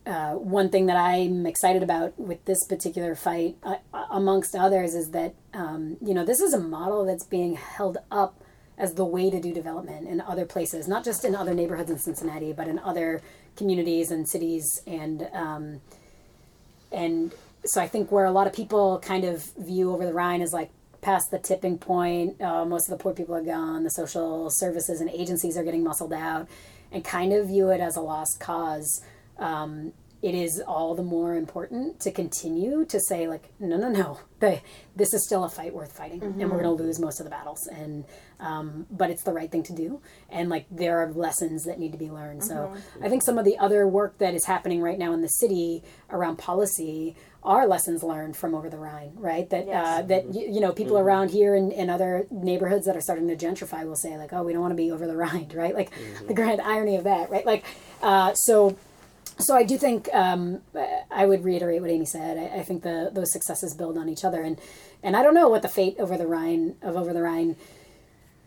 uh, one thing that I'm excited about with this particular fight, uh, amongst others, is that um, you know this is a model that's being held up as the way to do development in other places, not just in other neighborhoods in Cincinnati, but in other communities and cities and. Um, and so I think where a lot of people kind of view over the Rhine is like past the tipping point. Uh, most of the poor people are gone. The social services and agencies are getting muscled out, and kind of view it as a lost cause. Um, it is all the more important to continue to say like no no no the, this is still a fight worth fighting and we're going to lose most of the battles and um, but it's the right thing to do and like there are lessons that need to be learned. So i think some of the other work that is happening right now in the city around policy are lessons learned from over the rhine right? That uh, that you, you know people around here in, in other neighborhoods that are starting to gentrify will say like oh we don't want to be over the rhine right? Like the grand irony of that right? Like uh, so so I do think um, I would reiterate what Amy said. I, I think the those successes build on each other, and and I don't know what the fate over the Rhine of over the Rhine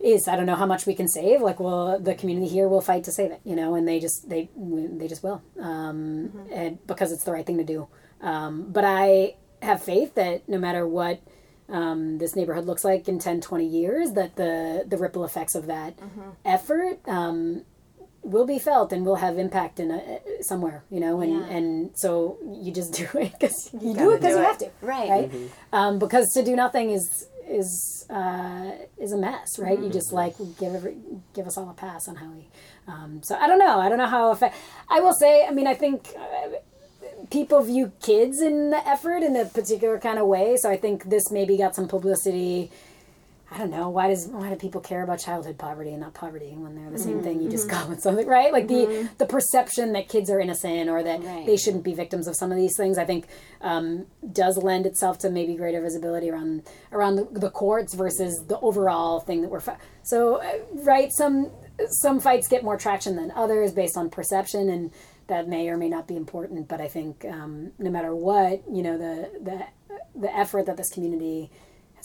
is. I don't know how much we can save. Like, well, the community here will fight to save it, you know, and they just they they just will, um, and because it's the right thing to do. Um, but I have faith that no matter what um, this neighborhood looks like in 10, 20 years, that the the ripple effects of that effort um, will be felt and will have impact in a, somewhere, you know, and, Yeah. and so you just do it because you, do it because you have to, Right. Right. Um, because to do nothing is is uh, is a mess, right? You just like give every, give us all a pass on how we. Um, so I don't know. I don't know how affect. I will say. I mean, I think. Uh, People view kids in the effort in a particular kind of way, so I think this maybe got some publicity. I don't know why does why do people care about childhood poverty and not poverty when they're the same thing? You just call it something, right? Like the the perception that kids are innocent or that Right. they shouldn't be victims of some of these things. I think um, does lend itself to maybe greater visibility around around the, the courts versus the overall thing that we're. Fi- so uh, right, some some fights get more traction than others based on perception and. That may or may not be important, but I think um, no matter what, you know, the the the effort that this community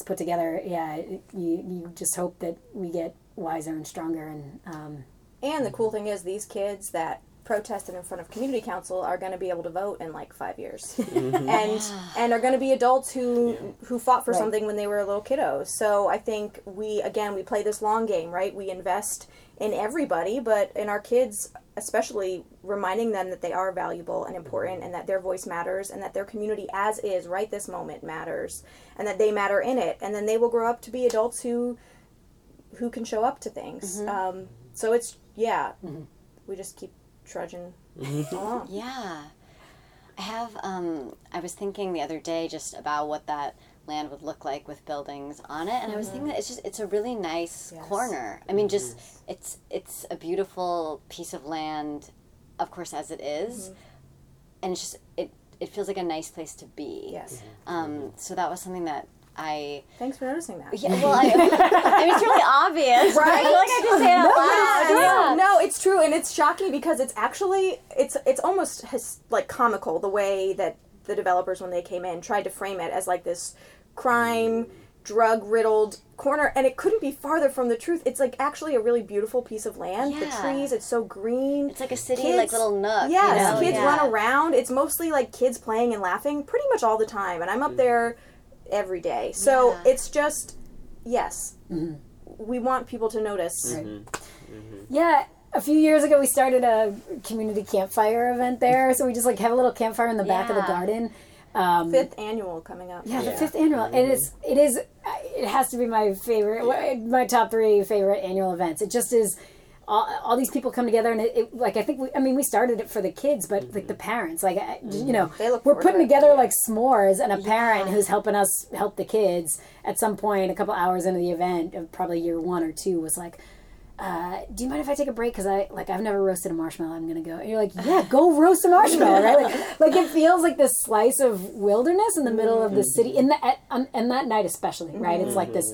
has put together, yeah, you you just hope that we get wiser and stronger and um, And the cool thing is, these kids that protested in front of community council are going to be able to vote in like five years, and and are going to be adults who who fought for Right. something when they were little kiddos. So I think we again we play this long game, right? We invest in everybody, but in our kids especially reminding them that they are valuable and important and that their voice matters and that their community as is right this moment matters and that they matter in it. And then they will grow up to be adults who who can show up to things. Um, so it's yeah. We just keep trudging along. Yeah. I have um I was thinking the other day just about what that land would look like with buildings on it and I was thinking mm-hmm. that it's just it's a really nice Yes. corner. I mean just mm-hmm. it's it's a beautiful piece of land of course as it is, mm-hmm. and it's just it it feels like a nice place to be. yes Um so that was something that I thanks for noticing that yeah, well, I, I mean, it's really obvious. Right? I feel like I just say it out loud. no, Yeah. no, it's true, and it's shocking because it's actually it's it's almost his, like comical the way that the developers when they came in tried to frame it as like this crime drug riddled corner and it couldn't be farther from the truth it's like actually a really beautiful piece of land the trees it's so green It's like a city, like little nook. you know? kids Yeah. run around. It's mostly like kids playing and laughing pretty much all the time. And I'm up there every day. So Yeah. it's just, yes, mm-hmm. we want people to notice. Mm-hmm. Mm-hmm. yeah. A few years ago, we started a community campfire event there, so we just like have a little campfire in the back of the Yeah. Garden. Fifth annual coming up. Yeah, the fifth annual, and it's it is it has to be my favorite, my top three favorite annual events. It just is. All, all these people come together, and it, it like I think we, I mean we started it for the kids, but like the mm-hmm. parents, like I- you mm-hmm. know, we're putting to it. together like s'mores, and a parent who's helping us help the kids at some point, a couple hours into the event, of probably year one or two, was like, uh, do you mind if I take a break? Because I like I've never roasted a marshmallow. I'm gonna go. And you're like, yeah, go roast a marshmallow, right? Like, like it feels like this slice of wilderness in the middle of the city, in the at, and that night especially, right? It's like this.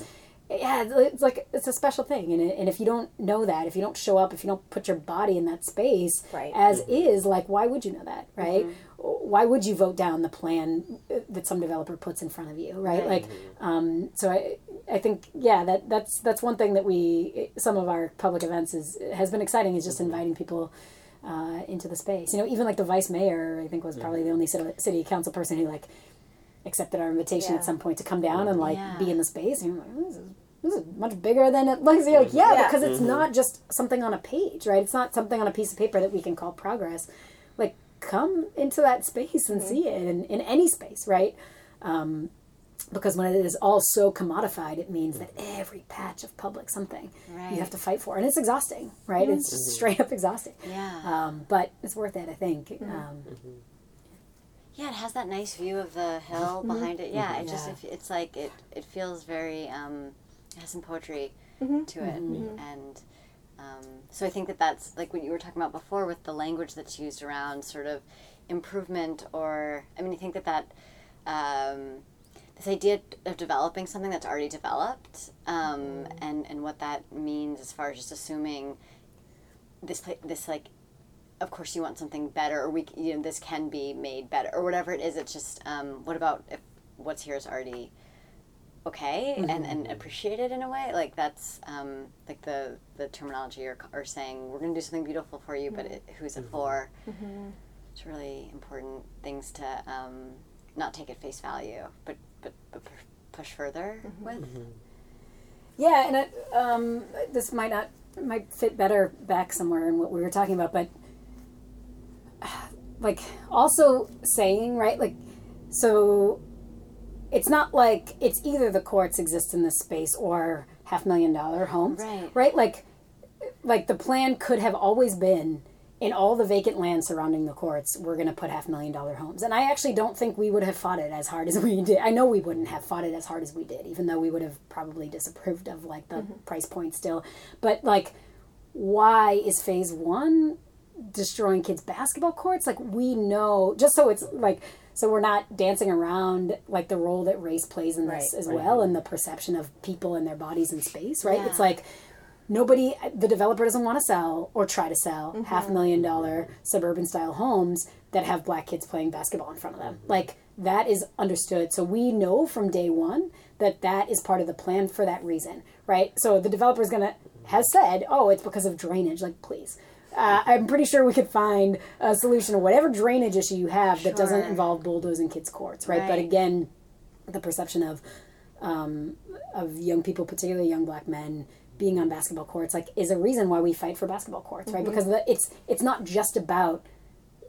Yeah, it's like it's a special thing, and, and if you don't know that, if you don't show up, if you don't put your body in that space, Right. as is, like why would you know that, right? Why would you vote down the plan that some developer puts in front of you, right? Like, um, so I, I think yeah, that that's that's one thing that we some of our public events is has been exciting is just inviting people uh, into the space. You know, even like the vice mayor, I think was probably the only city, city council person who like accepted our invitation Yeah. at some point to come down and like Yeah. be in the space. And you're like, this is this is much bigger than it looks. You're like, yeah, Yeah. because it's not just something on a page, right? It's not something on a piece of paper that we can call progress. Like, come into that space and see it in, in any space, right? Um, because when it is all so commodified, it means that every patch of public something Right. you have to fight for, and it's exhausting, right? It's just straight up exhausting. Yeah. Um, but it's worth it, I think. Um, Yeah, it has that nice view of the hill behind it. Yeah, it just Yeah. it, it's like it it feels very um it has some poetry to it and um, so I think that that's like what you were talking about before with the language that's used around sort of improvement or I mean I think that that um, this idea of developing something that's already developed um, and and what that means as far as just assuming this pla- this like of course you want something better or we you know this can be made better or whatever it is it's just um, what about if what's here is already okay and, and appreciated in a way? Like that's um, like the the terminology or, or saying we're going to do something beautiful for you but it, who's it for? It's really important things to um, not take at face value but but, but push further with? Yeah, and it, um, this might not might fit better back somewhere in what we were talking about, but like also saying right, like so, it's not like it's either the courts exist in this space or half million dollar homes, Right. Right, like like the plan could have always been in all the vacant land surrounding the courts, we're going to put half million dollar homes. And I actually don't think we would have fought it as hard as we did. I know we wouldn't have fought it as hard as we did, even though we would have probably disapproved of like the mm-hmm. price point still. But like, why is phase one destroying kids' basketball courts? Like, we know, just so it's like, so we're not dancing around like the role that race plays in this Right. as well and the perception of people and their bodies in space, right? Yeah. It's like, nobody the developer doesn't want to sell or try to sell Mm-hmm. half million dollar suburban style homes that have black kids playing basketball in front of them. Like that is understood. So we know from day one that that is part of the plan for that reason right? So the developer is going to has said oh it's because of drainage like please. Uh, I'm pretty sure we could find a solution to whatever drainage issue you have that doesn't involve bulldozing kids' courts, right? But again, the perception of um, of young people, particularly young black men, being on basketball courts, like, is a reason why we fight for basketball courts, right? Mm-hmm. Because the, it's it's not just about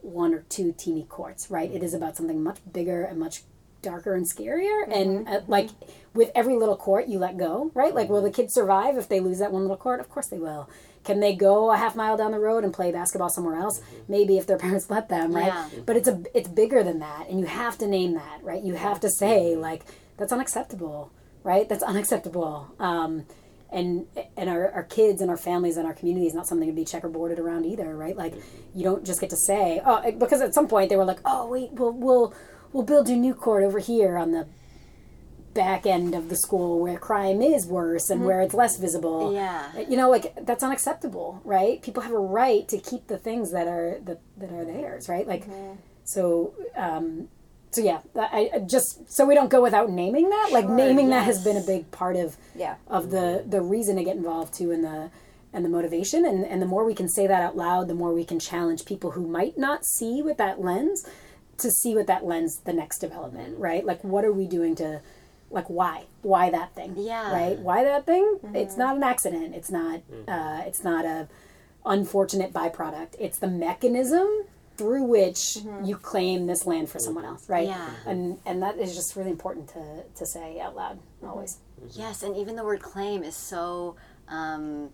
one or two teeny courts, right? It is about something much bigger and much darker and scarier. Mm-hmm. And uh, like with every little court, you let go, right? Like, will the mm-hmm. kids survive if they lose that one little court? Of course they will. Can they go a half mile down the road and play basketball somewhere else? Maybe if their parents let them, right? Yeah. But it's a it's bigger than that, and you have to name that, right? You have to say like that's unacceptable, right? That's unacceptable. Um, and and our, our kids and our families and our community is not something to be checkerboarded around either, right? Like you don't just get to say oh because at some point they were like oh wait we'll we'll we'll build a new court over here on the back end of the school where crime is worse and where it's less visible. Yeah. You know, like that's unacceptable, right? People have a right to keep the things that are that, that are theirs, right? Like so um so yeah, I, I just so we don't go without naming that. Like naming that has been a big part of Yeah. of the the reason to get involved too in the and the motivation. And and the more we can say that out loud, the more we can challenge people who might not see with that lens to see with that lens the next development, right? Like what are we doing to like why? Why that thing Yeah. right? Why that thing? It's not an accident. It's not uh, it's not a unfortunate byproduct. It's the mechanism through which you claim this land for someone else right Yeah. and and that is just really important to to say out loud always Yes, and even the word claim is so um,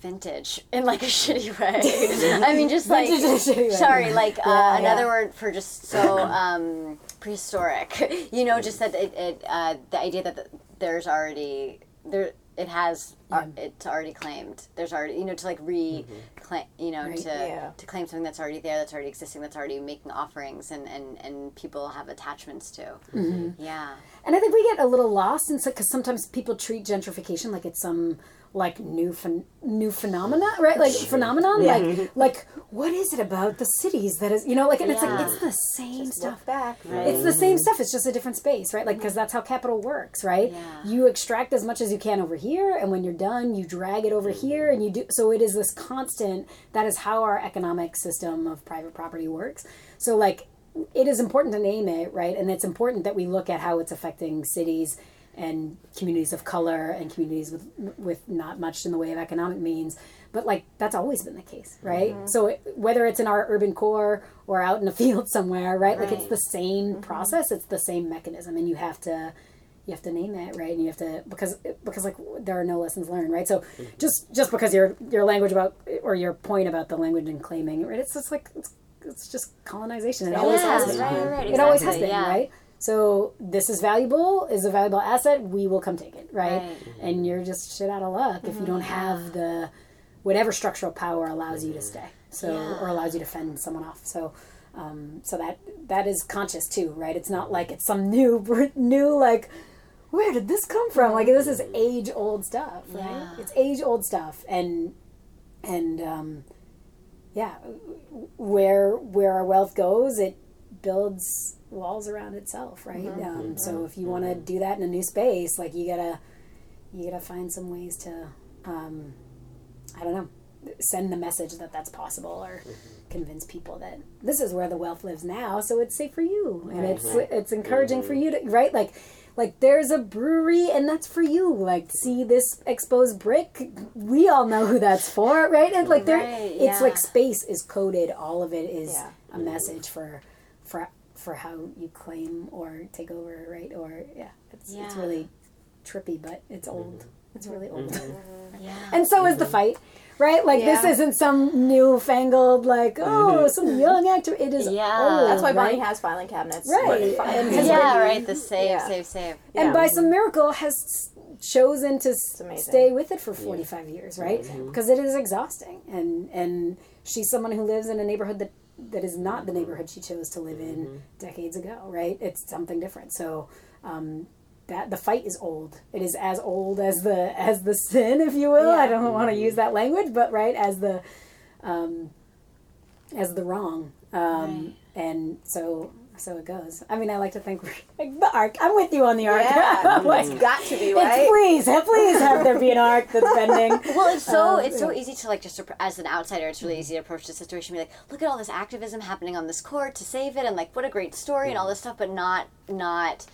vintage in like a shitty way. I mean, just like Vintage in a way. sorry, like uh, Yeah, another yeah. word for just so um, prehistoric. You know, just that it, it uh, the idea that th- there's already there it has uh, it's already claimed. There's already you know to like re claim you know Right. to Yeah. to claim something that's already there, that's already existing, that's already making offerings, and and and people have attachments to. Mm-hmm. Yeah. And I think we get a little lost in because sometimes people treat gentrification like it's some like new phen- new phenomena, right? Like phenomenon. Like like what is it about the cities that is you know like and it's like it's the same stuff. Look back. It's the same stuff. It's just a different space, right? Like because that's how capital works, right? Yeah. You extract as much as you can over here, and when you're done, you drag it over mm-hmm. here, and you do. So it is this constant. That is how our economic system of private property works. So like, it is important to name it, right? And it's important that we look at how it's affecting cities and communities of color and communities with with not much in the way of economic means. But like that's always been the case right? Mm-hmm. So it, whether it's in our urban core or out in a field somewhere right, like it's the same mm-hmm. process it's the same mechanism and you have to you have to name it right? And you have to because because like there are no lessons learned right? So mm-hmm. just just because your your language about or your point about the language and claiming right? It's just like it's, it's just colonization. It always has Yes, been. Right, right, it always has exactly, been yeah. right so this is valuable is a valuable asset we will come take it right, Right. and you're just shit out of luck if you don't have the whatever structural power allows you to stay so Yeah. or allows you to fend someone off. So um, so that that is conscious too right? It's not like it's some new new like where did this come from? Like this is age old stuff right? Yeah. it's age old stuff and and um yeah, where where our wealth goes, it builds walls around itself, right? Um, so if you want to do that in a new space, like you gotta you gotta find some ways to, um, I don't know, send the message that that's possible or convince people that this is where the wealth lives now, so it's safe for you and it's it's encouraging for you to right like. Like there's a brewery and that's for you. Like see this exposed brick, we all know who that's for, right? And like there, Right, it's like space is coded. All of it is Yeah. a message for for for how you claim or take over, right? Or yeah, it's it's really trippy, but it's old. Mm-hmm. It's really old. Mm-hmm. Yeah. and so is the mm-hmm. fight, right? Like this isn't some newfangled like oh some young actor. It is Yeah. old, That's why right? Bonnie has filing cabinets. Right. Fi- And yeah, right. The save, Yeah. save, save. and by some miracle has chosen to stay with it for 45 years right because it is exhausting and and she's someone who lives in a neighborhood that that is not the neighborhood she chose to live in decades ago right? It's something different. So um that the fight is old. It is as old as the as the sin if you will. I don't want to use that language but right as the um as the wrong. Um and so so it goes i mean i like to think we're like the arc i'm with you on the arc Yeah. like, It's got to be, it's- right? please, please have there be an arc that's bending. Well, it's so Um, it's so easy to like just as an outsider, it's really mm-hmm. easy to approach the situation. and Be like, look at all this activism happening on this court to save it, and like what a great story and all this mm-hmm. stuff, but not not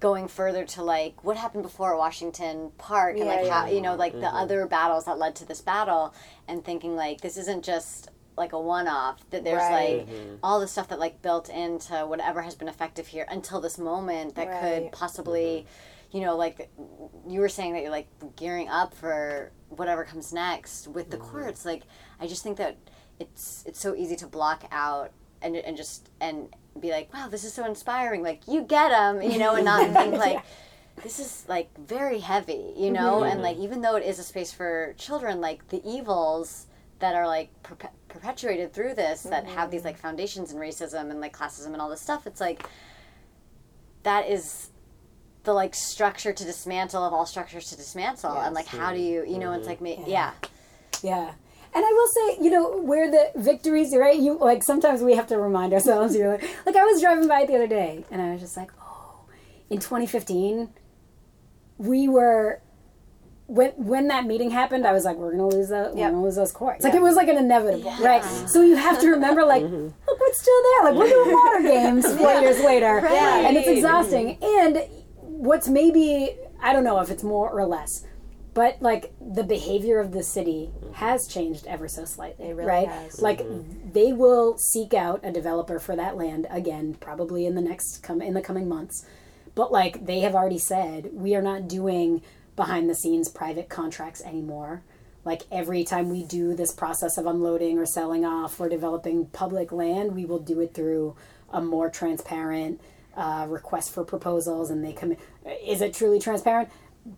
going further to like what happened before at Washington Park and Yeah, like yeah. how you know like the mm-hmm. other battles that led to this battle, and thinking like this isn't just like a one-off that there's Right. like all the stuff that like built into whatever has been effective here until this moment that Right. could possibly mm-hmm. you know like you were saying that you're like gearing up for whatever comes next with the mm-hmm. courts. Like i just think that it's it's so easy to block out and, and just and be like wow this is so inspiring. Like you get them you know and not think like this is like very heavy you know? And like even though it is a space for children like the evils that are like perpe- perpetuated through this that have these mm. like foundations in racism and like classism and all this stuff it's like that is the like structure to dismantle of all structures to dismantle and like how do you you know it's mm-hmm. like me yeah Yeah. And I will say, you know, where the victories, right? You like sometimes we have to remind ourselves. You're like, like I was driving by it the other day, and I was just like, oh, in 2015, we were when when that meeting happened. I was like, we're gonna lose the, we're gonna lose those courts. Like it was like an inevitable, right? So you have to remember, like, mm-hmm. look what's still there. Like we're doing water games four years later, and it's mm-hmm. exhausting. And what's maybe I don't know if it's more or less, but like the behavior of the city has changed ever so slightly, really right? has. Like mm-hmm. they will seek out a developer for that land again, probably in the next come in the coming months. But like they have already said, we are not doing behind the scenes private contracts anymore. Like every time we do this process of unloading or selling off or developing public land, we will do it through a more transparent uh, request for proposals, and they come. Is it truly transparent?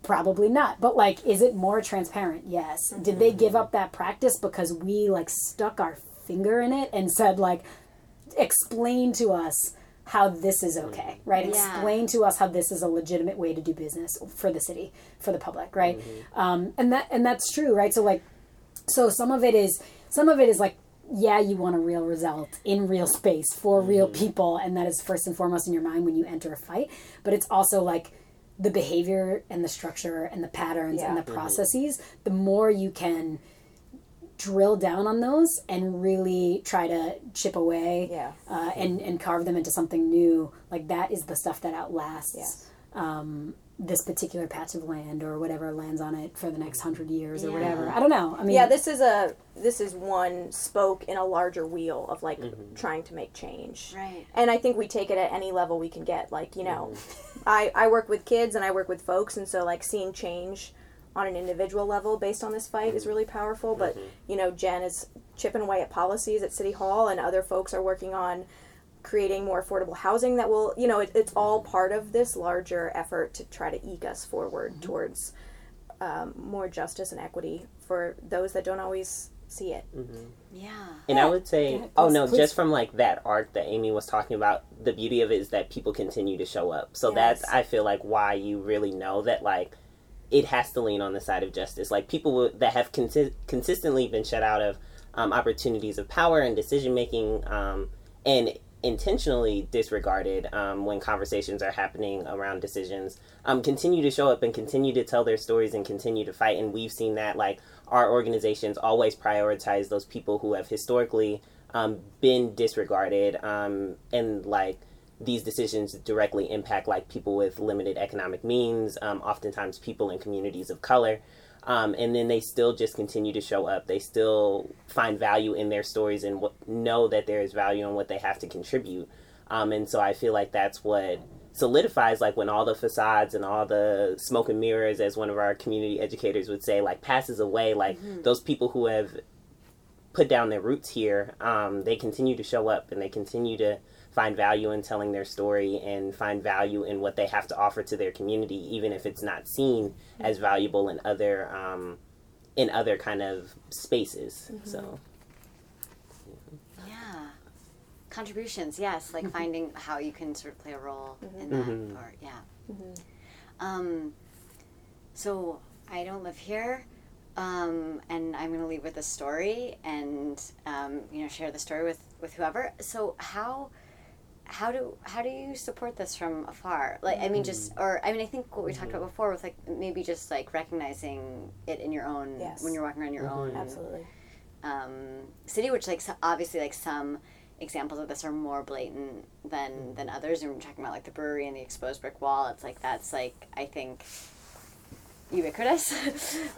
Probably not. But like, is it more transparent? Yes. Did they give up that practice because we like stuck our finger in it and said like, explain to us how this is mm. okay, right? Yeah. Explain to us how this is a legitimate way to do business for the city, for the public, right? Mm-hmm. Um, and that and that's true, right? So like, so some of it is some of it is like, yeah, you want a real result in real space for real mm-hmm. people, and that is first and foremost in your mind when you enter a fight. But it's also like the behavior and the structure and the patterns and the mm-hmm. processes. The more you can drill down on those and really try to chip away Yeah. uh, and and carve them into something new like that is the stuff that outlasts Yes. um, this particular patch of land or whatever lands on it for the next hundred years or whatever i don't know i mean Yeah, this is a this is one spoke in a larger wheel of like trying to make change. Right. And I think we take it at any level we can get. Like, you know, I I work with kids and I work with folks and so like seeing change on an individual level based on this fight is mm-hmm. really powerful, but mm-hmm. you know, Jen is chipping away at policies at City Hall and other folks are working on creating more affordable housing that will, you know, it, it's all mm-hmm. part of this larger effort to try to eke us forward towards um, more justice and equity for those that don't always see it. yeah And I would say, Yeah, oh no, please. just from like that art that Amy was talking about, the beauty of it is that people continue to show up. So that's I feel like why you really know that like it has to lean on the side of justice. Like people that have consi- consistently been shut out of um, opportunities of power and decision making, um, and intentionally disregarded um, when conversations are happening around decisions um, continue to show up and continue to tell their stories and continue to fight and we've seen that like our organizations always prioritize those people who have historically um, been disregarded um, and like these decisions directly impact like people with limited economic means um, oftentimes people in communities of color um, and then they still just continue to show up. They still find value in their stories and w- know that there is value in what they have to contribute. Um, and so I feel like that's what solidifies, like when all the facades and all the smoke and mirrors, as one of our community educators would say, like passes away. Like Mm-hmm. those people who have put down their roots here, um, they continue to show up and they continue to find value in telling their story and find value in what they have to offer to their community, even if it's not seen as valuable in other um, in other kind of spaces. So Yeah. Contributions, yes, like finding how you can sort of play a role in that Mhm. part, yeah. Um, so I don't live here, um, and I'm going to leave with a story and um, you know share the story with with whoever. So how how do how do you support this from afar? Like I mean, just mm. or I mean, I think what we talked about mm-hmm. before with like maybe just like recognizing it in your own Yes. when you're walking around your mm-hmm. own Absolutely. um, city, which like so obviously like some examples of this are more blatant than mm. than others. And we're talking about like the brewery and the exposed brick wall. It's like that's like I think ubiquitous,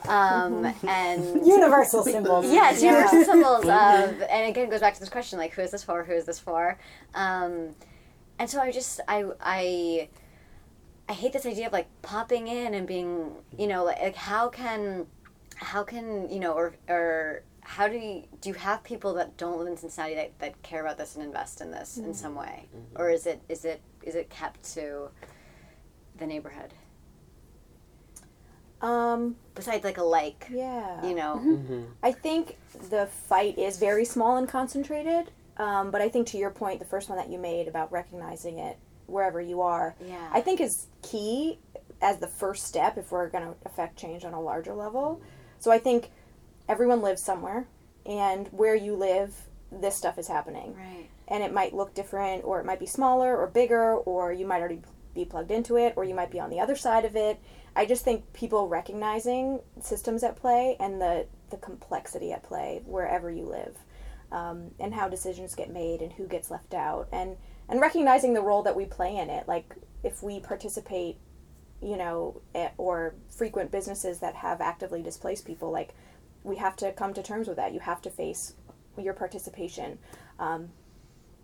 um, and Universal symbols. Yes, universal symbols of, and again, it goes back to this question like, who is this for? Who is this for? Um, and so I just, I, I, I hate this idea of like popping in and being, you know, like, like how can, how can you know, or or how do you do you have people that don't live in Cincinnati that, that care about this and invest in this in some way, or is it is it is it kept to the neighborhood Um, besides like a like, yeah. you know? Mm-hmm. I think the fight is very small and concentrated. Um, but I think to your point, the first one that you made about recognizing it wherever you are, Yeah. I think is key as the first step if we're going to affect change on a larger level. So I think everyone lives somewhere, and where you live, this stuff is happening. Right. And it might look different, or it might be smaller or bigger, or you might already be plugged into it, or you might be on the other side of it. I just think people recognizing systems at play and the, the complexity at play wherever you live, um, and how decisions get made and who gets left out, and and recognizing the role that we play in it. Like if we participate, you know, eh, or frequent businesses that have actively displaced people, like we have to come to terms with that. You have to face your participation. Um,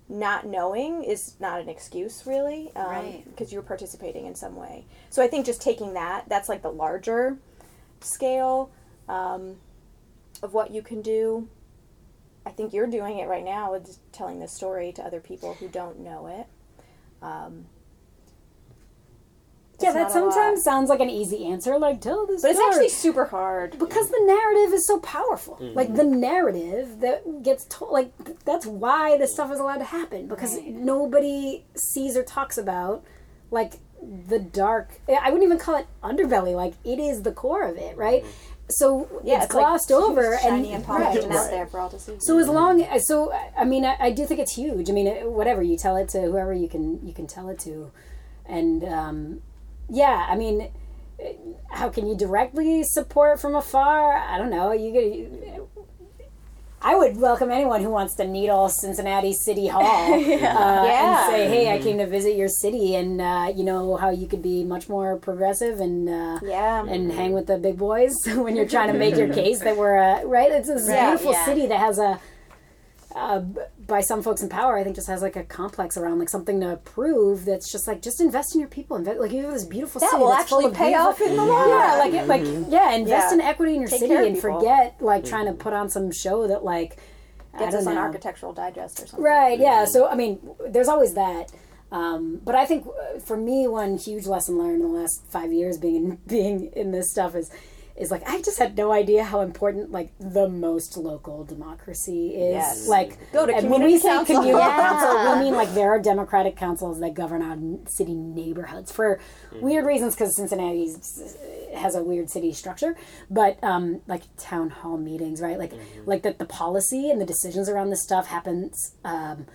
not knowing is not an excuse, really, um, Right. because you're participating in some way. So I think just taking that, that's like the larger scale um, of what you can do. I think you're doing it right now with telling this story to other people who don't know it. Um, Yeah, that not lot. sometimes sounds like an easy answer, like tell this But it's actually super hard. because the narrative is so powerful. Mm-hmm. Like the narrative that gets told, like th- that's why this stuff is allowed to happen because Right. nobody sees or talks about like the dark. Eh, I wouldn't even call it underbelly. Like it is the core of it, right? Mm-hmm. So Yeah, it's, like glossed over shiny and and polished right. out there for all to see. So as long as so, I mean, I, I do think it's huge. I mean, whatever you tell it to, whoever you can you can tell it to, and um, yeah, I mean, how can you directly support from afar? I don't know. You could. I would welcome anyone who wants to needle Cincinnati City Hall uh, Yeah. and say, "Hey, I came to visit your city, and uh, you know how you could be much more progressive and uh, yeah, and hang with the big boys when you're trying to make your case that we're uh, right. It's a Right, beautiful yeah. city that has a, uh, b- by some folks in power, I think just has like a complex around like something to prove. That's just like just invest in your people. Invest, like you have this beautiful city that city will that's full actually of pay beautiful- off in the long Yeah, run. like it, like yeah, invest Yeah. in equity in your Take city and people. forget like trying to put on some show that like I Gets don't us on. Architectural Digest or something. Right. Yeah. So I mean, there's always that. Um, but I think uh, for me, one huge lesson learned in the last five years being in, being in this stuff is is like I just had no idea how important like the most local democracy is. Yes. Like Go to and when we community say council. community council, we mean like there are democratic councils that govern our city neighborhoods for weird reasons because Cincinnati has a weird city structure, but um, like town hall meetings, right? Like like that the policy and the decisions around this stuff happens um,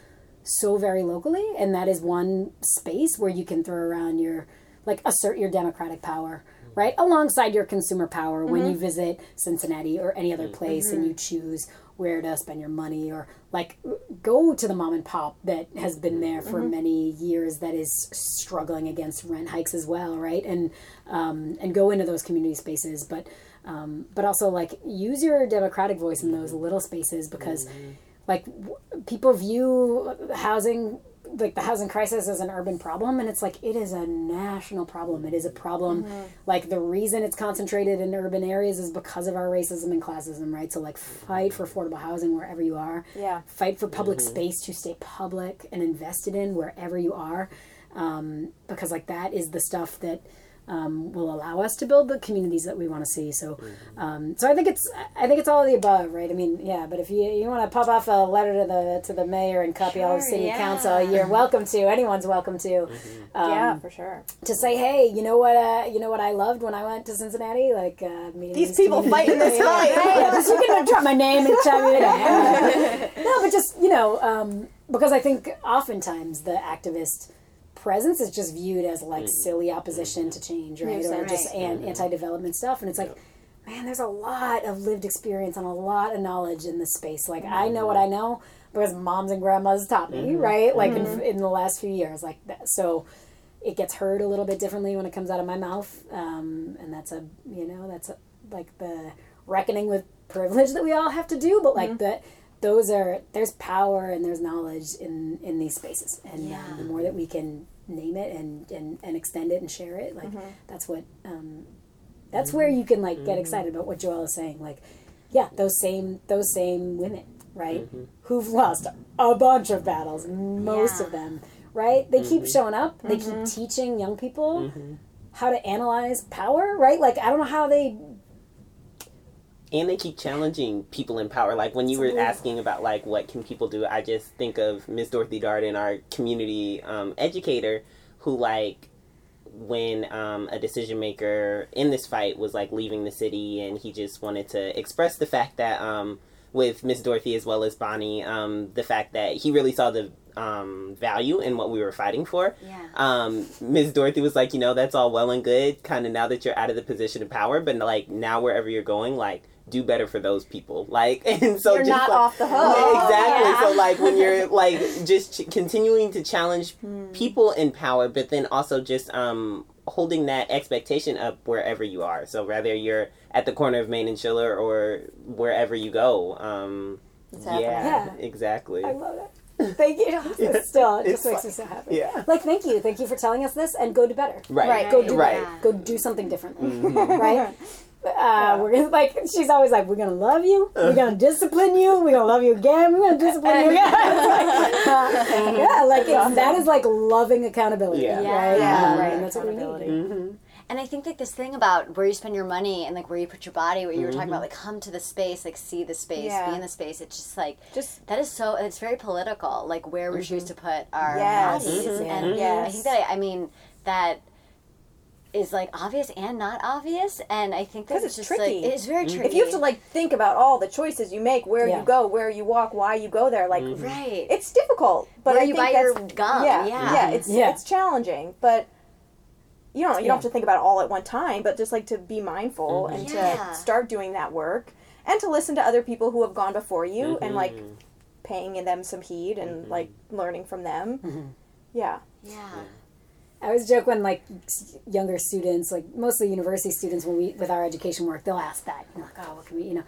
so very locally, and that is one space where you can throw around your like assert your democratic power. Right alongside your consumer power when you mm-hmm. visit Cincinnati or any other mm-hmm. place and you mm-hmm. choose where to spend your money or like go to the mom and pop that has been there for many years that is struggling against rent hikes as well right and um, and go into those community spaces but um, but also like use your democratic voice in those little spaces because like w- people view housing like the housing crisis is an urban problem and it's like it is a national problem. It is a problem. Like the reason it's concentrated in urban areas is because of our racism and classism right? So like fight for affordable housing wherever you are. Yeah. fight for public space to stay public and invested in wherever you are. Um, because like that is the stuff that um, will allow us to build the communities that we want to see. So, um, so I think it's I think it's all of the above, right? I mean, yeah. But if you you want to pop off a letter to the to the mayor and copy all of Sure, city yeah. council, you're welcome to. Anyone's welcome to. Um, yeah, for sure. To say, hey, you know what? Uh, you know what I loved when I went to Cincinnati, like uh, meeting These people community- fighting this Yeah. fight. Yeah, you can drop my name and chime in. no, but just you know, um, because I think oftentimes the activist presence is just viewed as like mm-hmm. silly opposition to mm-hmm. change, right, or Nuisance. just an, mm-hmm. anti-development stuff, and it's like. Man, there's a lot of lived experience and a lot of knowledge in this space. Like I know what I know because moms and grandmas taught me, right? Like in, in the last few years, like that. So it gets heard a little bit differently when it comes out of my mouth, um, and that's a you know that's a, like the reckoning with privilege that we all have to do. But like that, those are there's power and there's knowledge in in these spaces, and Yeah. um, the more that we can name it and and, and extend it and share it, like mm-hmm. that's what um, that's where you can like get excited about what Joelle is saying. Like, yeah, those same those same women, right, mm-hmm. who've lost a bunch of battles, most Yeah. of them, right? They keep mm-hmm. showing up. They keep teaching young people how to analyze power, right? Like, I don't know how they. And they keep challenging people in power. Like when you were asking about like what can people do, I just think of Miss Dorothy Darden, our community um, educator, who like when um, a decision maker in this fight was like leaving the city, and he just wanted to express the fact that um, with Miss Dorothy as well as Bonnie, um, the fact that he really saw the um, value in what we were fighting for. Yeah. Um, Ms. Dorothy was like, you know, that's all well and good, kind of now that you're out of the position of power, but like now wherever you're going, like do better for those people. Like, and so You're just not like- off the hook. Yeah, exactly. Yeah. So like when you're like just ch- continuing to challenge Hmm. people in power, but then also just um holding that expectation up wherever you are. So whether you're at the corner of Main and Schiller or wherever you go, um, happening. yeah, Yeah. exactly. I love it. Thank you. It's Still, it just It's makes me so happy. Yeah. Like, thank you. Thank you for telling us this and go do better. Right. Right. Go do Right. better. Go do something differently. right? Uh, We're gonna like. She's always like, "We're gonna love you. We're gonna discipline you. We're gonna love you again. We're gonna discipline you again." Like, uh, yeah, like it's, that is like loving accountability. Yeah. right. Yeah, right. And that's what we Accountability. need. And I think like this thing about where you spend your money and like where you put your body, what you were talking Mm-hmm. about, like come to the space, like see the space, Yeah. be in the space. It's just like Just that is so. It's very political, like where we choose to put our Yes. bodies, Mhm. and I think that I mean that is like obvious and not obvious, and I think that 'Cause it's it's just tricky. like it's very mm-hmm. tricky. if you have to like think about all the choices you make, where Yeah. you go, where you walk, why you go there, like mm-hmm. right, it's difficult. But Where I you think buy your that's- gum, Yeah, yeah. yeah, it's Yeah. it's challenging, but you know you Yeah. don't have to think about it all at one time. But just like to be mindful mm-hmm. and Yeah. to start doing that work and to listen to other people who have gone before you and like paying them some heed and like learning from them. Yeah, yeah, I always joke when like younger students, like mostly university students, when we with our education work, they'll ask that. You know, like, oh, what can we, you know,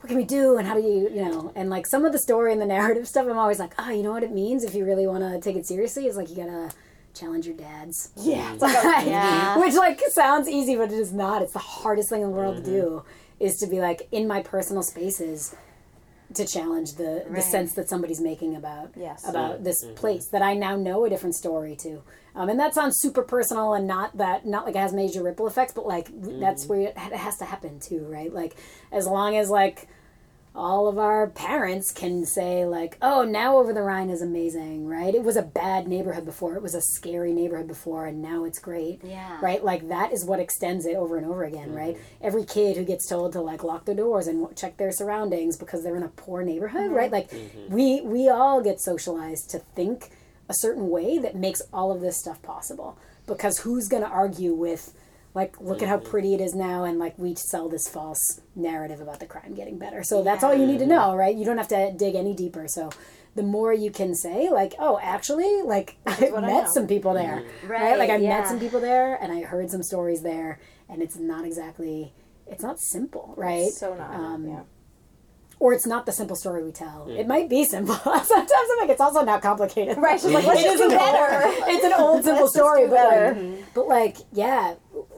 what can we do, and how do you, you know, and like some of the story and the narrative stuff, I'm always like, oh, you know what it means if you really want to take it seriously is like you gotta challenge your dads. yeah, like Yeah. Which like sounds easy, but it is not. It's the hardest thing in the world to mm-hmm. do is to be like in my personal spaces to challenge the the sense that somebody's making about Yes. about this place that I now know a different story to. Um, and that sounds super personal and not that not like it has major ripple effects, but like that's where it, it has to happen too, right? Like as long as like all of our parents can say like oh now Over the Rhine is amazing right? It was a bad neighborhood before. It was a scary neighborhood before and now it's great Yeah. right? Like that is what extends it over and over again right? Mm-hmm. Every kid who gets told to like lock their doors and check their surroundings because they're in a poor neighborhood mm-hmm. right? Like mm-hmm. we we all get socialized to think a certain way that makes all of this stuff possible because who's going to argue with like look at how pretty it is now and like we sell this false narrative about the crime getting better so that's all you need to know right you don't have to dig any deeper so the more you can say like oh actually like I met some people there right, Right, like i've yeah. met some people there and i heard some stories there and it's not exactly it's not simple right So not. Um, yeah. or it's not the simple story we tell. It might be simple. Sometimes I'm like, it's also not complicated. Right, she's like, let's just do better. old- It's an old simple story, but better. like, but like, yeah.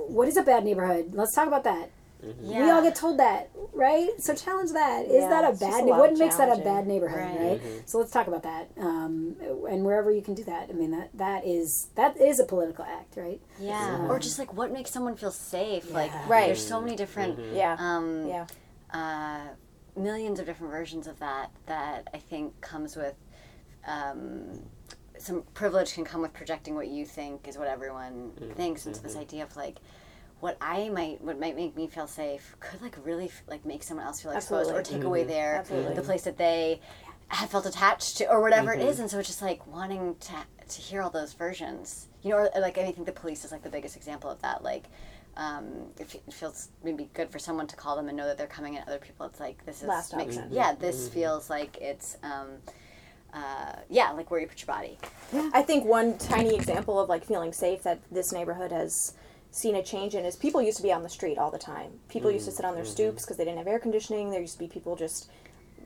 What is a bad neighborhood? Let's talk about that. We Yeah. all get told that, right? So challenge that. Is Yeah, that a bad? a ne- what makes that a bad neighborhood, Right. right? So let's talk about that. Um, and wherever you can do that, I mean that that is that is a political act, right? Yeah. Or just like what makes someone feel safe. Like Right. there's so many different Yeah. um yeah. uh, millions of different versions of that that I think comes with um, some privilege can come with projecting what you think is what everyone thinks into this idea of like what I might what might make me feel safe could like really like make someone else feel exposed or Absolutely. take away their Absolutely. the place that they have felt attached to or whatever it is and so it's just like wanting to to hear all those versions you know or like I think the police is like the biggest example of that like um, it, fe- it feels maybe good for someone to call them and know that they're coming at other people. It's like this is Last makes- option. Yeah, this feels like it's um, uh, yeah, like where you put your body. I think one tiny example of like feeling safe that this neighborhood has seen a change in is people used to be on the street all the time. People used to sit on their stoops because they didn't have air conditioning. There used to be people just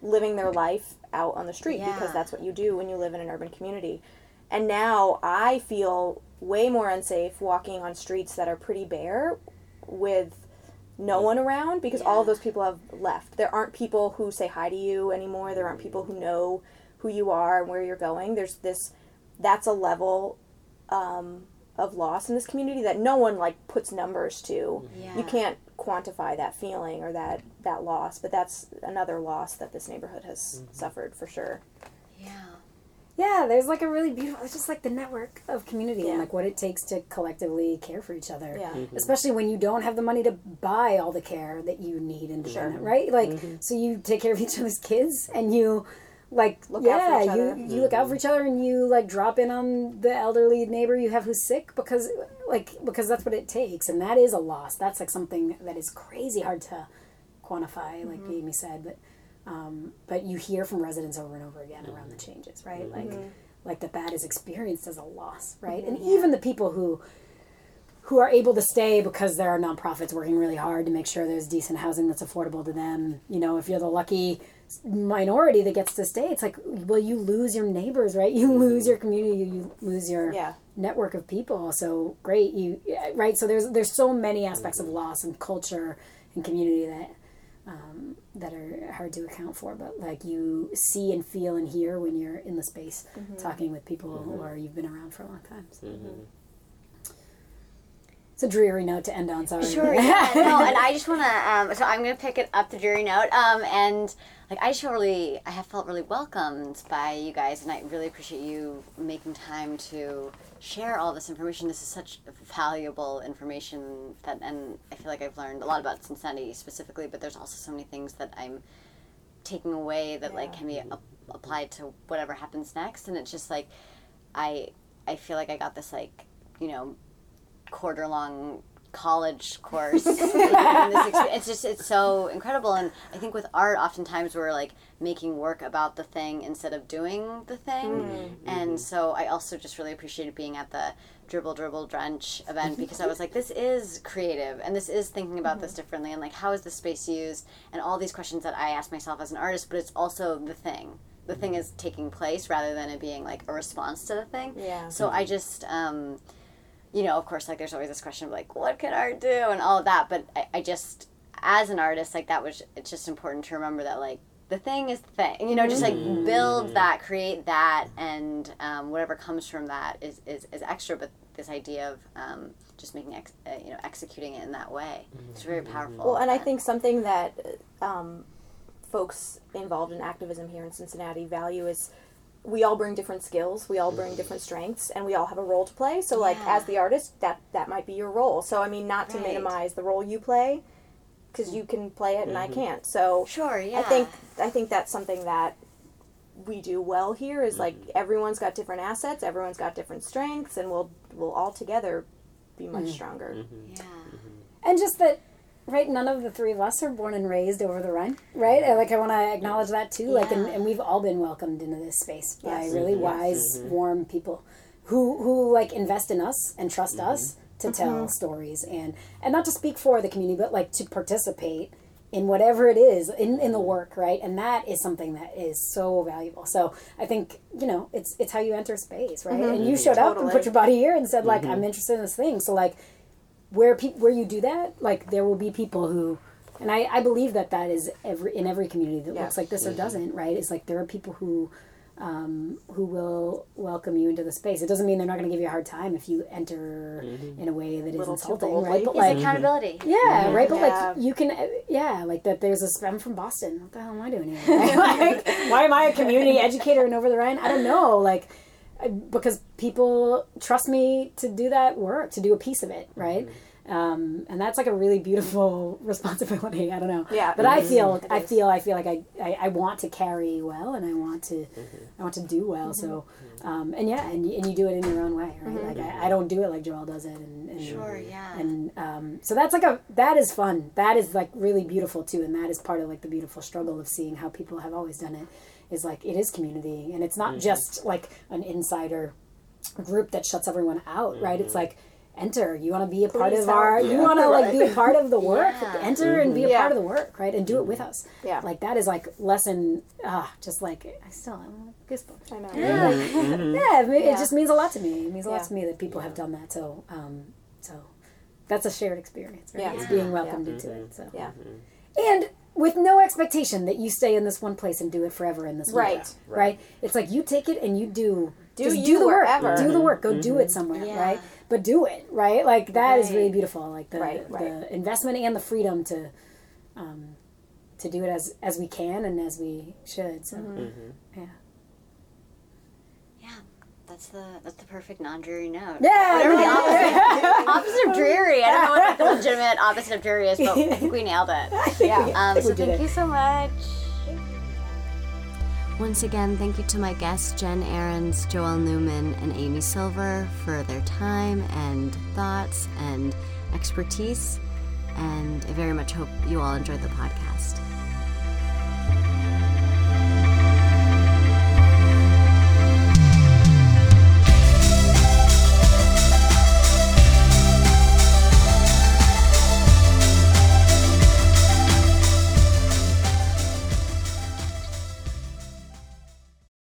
living their life out on the street Yeah. because that's what you do when you live in an urban community. And now I feel way more unsafe walking on streets that are pretty bare with no one around because all of those people have left. There aren't people who say hi to you anymore. There aren't people who know who you are and where you're going. There's this that's a level um, of loss in this community that no one like puts numbers to. Mm-hmm. Yeah. You can't quantify that feeling or that that loss, but that's another loss that this neighborhood has mm-hmm. suffered for sure. Yeah. Yeah, there's like a really beautiful. It's just like the network of community Yeah. and like what it takes to collectively care for each other. Yeah. Mm-hmm. Especially when you don't have the money to buy all the care that you need independent, right? Like, so you take care of each other's kids and you, like, Look out yeah, for each other. you you look out for each other and you like drop in on the elderly neighbor you have who's sick because, like, because that's what it takes, and that is a loss. That's like something that is crazy hard to quantify, like Mm-hmm. Amy said, but um, but you hear from residents over and over again around the changes, right? Like, Mm-hmm. like that that is experienced as a loss, right? And even the people who who are able to stay because there are nonprofits working really hard to make sure there's decent housing that's affordable to them. You know, if you're the lucky minority that gets to stay, it's like, well, you lose your neighbors, right? You lose your community, you lose your Yeah. network of people. So great, you yeah, right. So there's there's so many aspects of loss and culture and community that um, that are hard to account for. But like you see and feel and hear when you're in the space talking with people who are you've been around for a long time. So. It's a dreary note to end on. Sorry. Sure. Yeah. no, and I just want to. Um, so I'm going to pick it up the dreary note. Um, and like I just feel really, I have felt really welcomed by you guys, and I really appreciate you making time to share all this information. This is such valuable information that, and I feel like I've learned a lot about Cincinnati specifically, but there's also so many things that I'm taking away that like can be a- applied to whatever happens next, and it's just like I, I feel like I got this like, you know, quarter long college course. this it's just it's so incredible. And i think with art oftentimes we're like making work about the thing instead of doing the thing. Mm-hmm. Mm-hmm. And so i also just really appreciated being at the dribble dribble drench event because i was like this is creative and this is thinking about this mm-hmm. differently and like how is this space used? And all these questions that i ask myself as an artist but it's also the thing. The thing is taking place rather than it being like a response to the thing. Yeah. so i just um you know, of course, like there's always this question of like, what can art do and all of that. But I, I just, as an artist, like that was, it's just important to remember that like the thing is the thing, you know, just like build that, create that, and um, whatever comes from that is, is, is extra. But this idea of um, just making, ex- uh, you know, executing it in that way, it's very powerful. Well, and I think something that um, folks involved in activism here in Cincinnati value is we all bring different skills, we all bring different strengths, and we all have a role to play. So, like as the artist, that that might be your role. So, I mean, not to Right. minimize the role you play, because you can play it and I can't. So, Sure, yeah. I think I think that's something that we do well here is like Mm-hmm. everyone's got different assets, everyone's got different strengths, and we'll we'll all together be much Mm-hmm. stronger. Yeah. and just that right none of the three of us are born and raised Over the Rhine right? And, like i want to acknowledge that too like and, and we've all been welcomed into this space by Yes. really mm-hmm. wise mm-hmm. warm people who who like invest in us and trust mm-hmm. us to tell stories and and not to speak for the community but like to participate in whatever it is in, in the work right? And that is something that is so valuable. So i think you know it's it's how you enter space right? And you showed up and put your body here and said like i'm interested in this thing. So like where pe- where you do that, like there will be people who, and I, I believe that that is every in every community that Yeah. looks like this or doesn't, right? It's like there are people who, um, who will welcome you into the space. It doesn't mean they're not going to give you a hard time if you enter in a way that is Little too insulting, boldly. right? But It's like, accountability. yeah, right. But Yeah. like you can, yeah, like that. There's a. I'm from Boston. What the hell am I doing here? like, why am I a community educator in Over the Rhine? I don't know. Like, I- because people trust me to do that work, to do a piece of it, right? Um, and that's like a really beautiful responsibility. I don't know. Yeah. But I feel, I feel, I feel like I, I, I want to carry well, and I want to, I want to do well. Mm-hmm. So, um, and yeah, and you, and you do it in your own way, right? Mm-hmm. Like I, I don't do it like Joelle does it, and, and Sure, yeah. and um, so that's like a that is fun that is like really beautiful too and that is part of like the beautiful struggle of seeing how people have always done it is like it is community and it's not mm-hmm. just like an insider group that shuts everyone out right it's mm-hmm. like enter you want to be a part Please of our help. you want to like be a part of the work Yeah. enter and be a Yeah. part of the work mm-hmm. right and do it with us Yeah. like that is like lesson ah just like i still have goosebumps I know. yeah, it, it Yeah. just means a lot to me. It means a lot to me that people have done that. So, um, so that's a shared experience, right? Yeah. It's being welcomed into it. So, Yeah. and with no expectation that you stay in this one place and do it forever in this one Right. place, right? It's like you take it and you do. Do just you do the work. wherever. Do the work. Go do mm-hmm. it somewhere, Yeah. right? But do it, right? Like that is really beautiful. Like the Right, right. the investment and the freedom to, um, to do it as as we can and as we should. So, yeah. Yeah, that's the that's the perfect non-dreary note. Yeah, Whatever the opposite, opposite of dreary. I don't know what the legitimate opposite of dreary is, but I think we nailed it. Yeah. Um, so thank it. you so much. Once again, thank you to my guests, Jen Ahrens, Joelle Newman, and Amy Silver, for their time and thoughts and expertise. And I very much hope you all enjoyed the podcast.